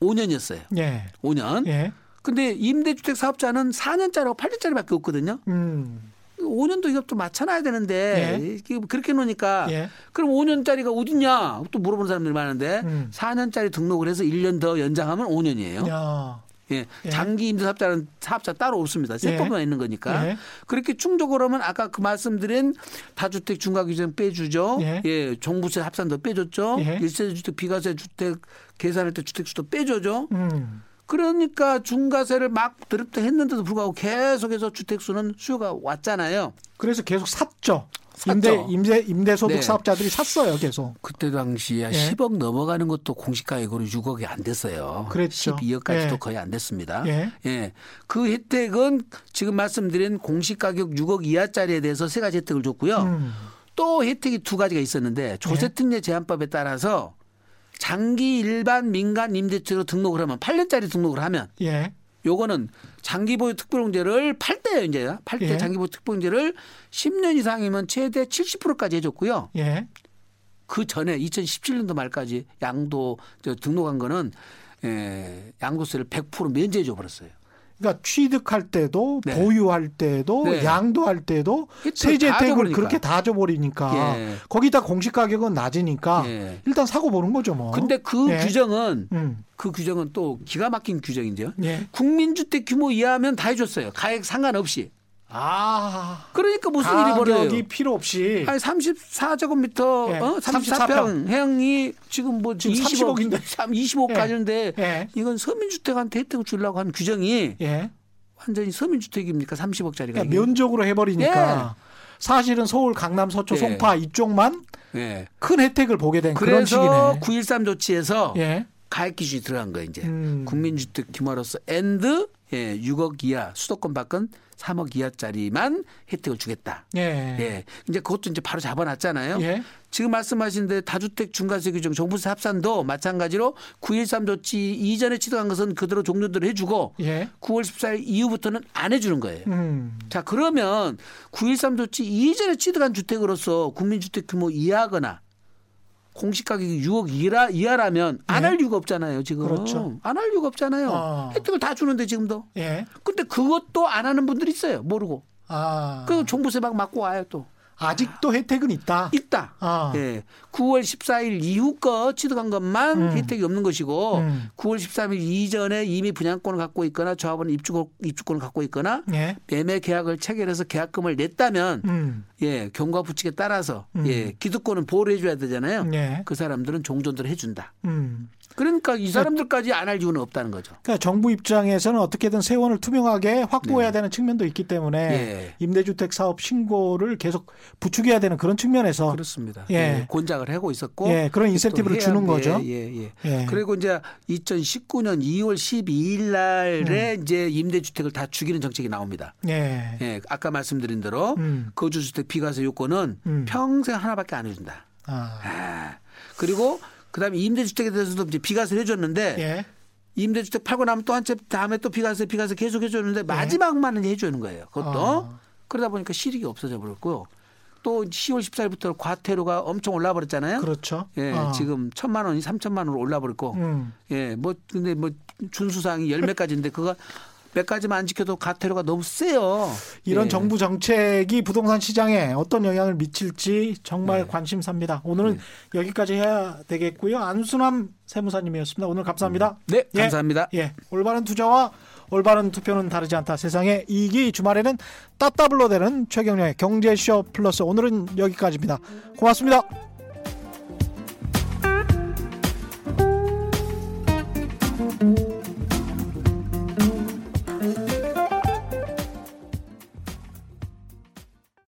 5년이었어요. 예. 5년. 예. 근데 임대주택 사업자는 4년짜리하고 8년짜리밖에 없거든요. 음. 5년도 이것도 맞춰놔야 되는데 예. 그렇게 놓으니까 예. 그럼 5년짜리가 어딨냐 또 물어보는 사람들이 많은데 음. 4년짜리 등록을 해서 1년 더 연장하면 5년이에요. 야. 예. 예. 장기 임대 사업자는 사업자 따로 없습니다. 세법만 예. 있는 거니까. 예. 그렇게 충족을 하면 아까 그 말씀드린 다주택 중과 규정 빼주죠. 예. 예. 종부세 합산도 빼줬죠. 예. 1세대 주택 비과세 주택 계산할 때 주택수도 빼줘죠. 음. 그러니까 중과세를 막 드립다 했는데도 불구하고 계속해서 주택수는 수요가 왔잖아요. 그래서 계속 샀죠. 임대 임대 임대소득 네. 사업자들이 샀어요, 계속. 그때 당시에 예. 10억 넘어가는 것도 공시가액으로 6억이 안 됐어요. 그랬죠. 12억까지도 예. 거의 안 됐습니다. 예. 예. 그 혜택은 지금 말씀드린 공시가격 6억 이하짜리에 대해서 세 가지 혜택을 줬고요. 음. 또 혜택이 두 가지가 있었는데 조세특례 제한법에 따라서 장기 일반 민간 임대주택으로 등록을 하면 8년짜리 등록을 하면 예. 요거는 장기 보유 특별공제를 8대예요, 이제. 8대 예. 장기 보유 특별공제를 10년 이상이면 최대 70%까지 해 줬고요. 예. 그 전에 2017년도 말까지 양도 저 등록한 거는 에, 양도세를 100% 면제해 줘 버렸어요. 그러니까 취득할 때도 네. 보유할 때도 네. 양도할 때도 세제 혜택을 그렇게 다 줘버리니까 예. 거기다 공시 가격은 낮으니까 예. 일단 사고 보는 거죠 뭐. 근데 그 예. 규정은 음. 그 규정은 또 기가 막힌 규정인데요. 예. 국민주택 규모 이하면 다 해줬어요. 가액 상관없이. 아. 그러니까 무슨 일이 벌어요? 필요 없이. 아니 34제곱미터 예. 어? 34평, 34평 해양이 지금 뭐 지금 20억, 30억인데 20억 예. 가는데 예. 이건 서민주택한테 혜택을 주려고 하는 규정이 예. 완전히 서민주택입니까? 30억짜리가. 그러니까 면적으로 해버리니까 예. 사실은 서울, 강남, 서초, 예. 송파 이쪽만 큰 혜택을 보게 된 그런 식이네. 그래서 9.13 조치에서 가액 기준이 들어간 거예요. 이제 음. 국민주택 규모로서 and 예, 6억 이하 수도권 밖은 3억 이하짜리만 혜택을 주겠다. 예. 예. 이제 그것도 이제 바로 잡아놨잖아요. 예. 지금 말씀하신 데 다주택 중과세 규정 정부세 합산도 마찬가지로 9.13 조치 이전에 취득한 것은 그대로 종료를 해주고 예. 9월 14일 이후부터는 안 해주는 거예요. 음. 자 그러면 9.13 조치 이전에 취득한 주택으로서 국민주택 규모 이하거나 공시 가격이 6억 이하, 이하라면 안할 예. 이유가 없잖아요, 지금. 그렇죠. 안 할 이유가 없잖아요. 어. 혜택을 다 주는데 지금도. 예. 근데 그것도 안 하는 분들이 있어요, 모르고. 아. 그 종부세 막 맞고 와요, 또. 아직도 혜택은 있다. 있다. 아. 예. 9월 14일 이후 거 취득한 것만 음. 혜택이 없는 것이고 음. 9월 13일 이전에 이미 분양권을 갖고 있거나 조합원 입주권 입주권을 갖고 있거나 예. 매매 계약을 체결해서 계약금을 냈다면 음. 예, 경과 부칙에 따라서 음. 예, 기득권은 보호를 해줘야 되잖아요. 예. 그 사람들은 종전을 해준다. 음. 그러니까 이 사람들까지 안 할 이유는 없다는 거죠. 그러니까 정부 입장에서는 어떻게든 세원을 투명하게 확보해야 네. 되는 측면도 있기 때문에 예. 임대주택 사업 신고를 계속 부추겨야 되는 그런 측면에서 그렇습니다. 예. 예. 곤작을 하고 있었고 예. 그런 인센티브를 주는 거죠. 예, 예, 예. 그리고 이제 2019년 2월 12일 날에 음. 이제 임대주택을 다 죽이는 정책이 나옵니다. 예. 예. 아까 말씀드린 대로 음. 거주주택 비과세 요건은 음. 평생 하나밖에 안 해준다. 아. 아. 그리고 그다음에 임대주택에 대해서도 이제 비과세 해줬는데 예. 임대주택 팔고 나면 또 한 채 다음에 또 비과세 비과세 계속 해줬는데 예. 마지막만은 해주는 거예요. 그것도 어. 그러다 보니까 실익이 없어져 버렸고 또 10월 14일부터 과태료가 엄청 올라 버렸잖아요. 그렇죠. 예, 어. 지금 천만 원이 삼천만 원으로 올라 버렸고, 음. 예, 뭐 근데 뭐 준수사항이 열몇 가지인데 그거 몇 가지만 안 지켜도 가태료가 너무 세요. 이런 예. 정부 정책이 부동산 시장에 어떤 영향을 미칠지 정말 네. 관심사입니다. 오늘은 여기까지 해야 되겠고요. 안순함 세무사님이었습니다. 오늘 감사합니다. 네, 예. 감사합니다. 예, 올바른 투자와 올바른 투표는 다르지 않다. 세상의 이익이 주말에는 따따블로 되는 최경련의 경제쇼 플러스 오늘은 여기까지입니다. 고맙습니다.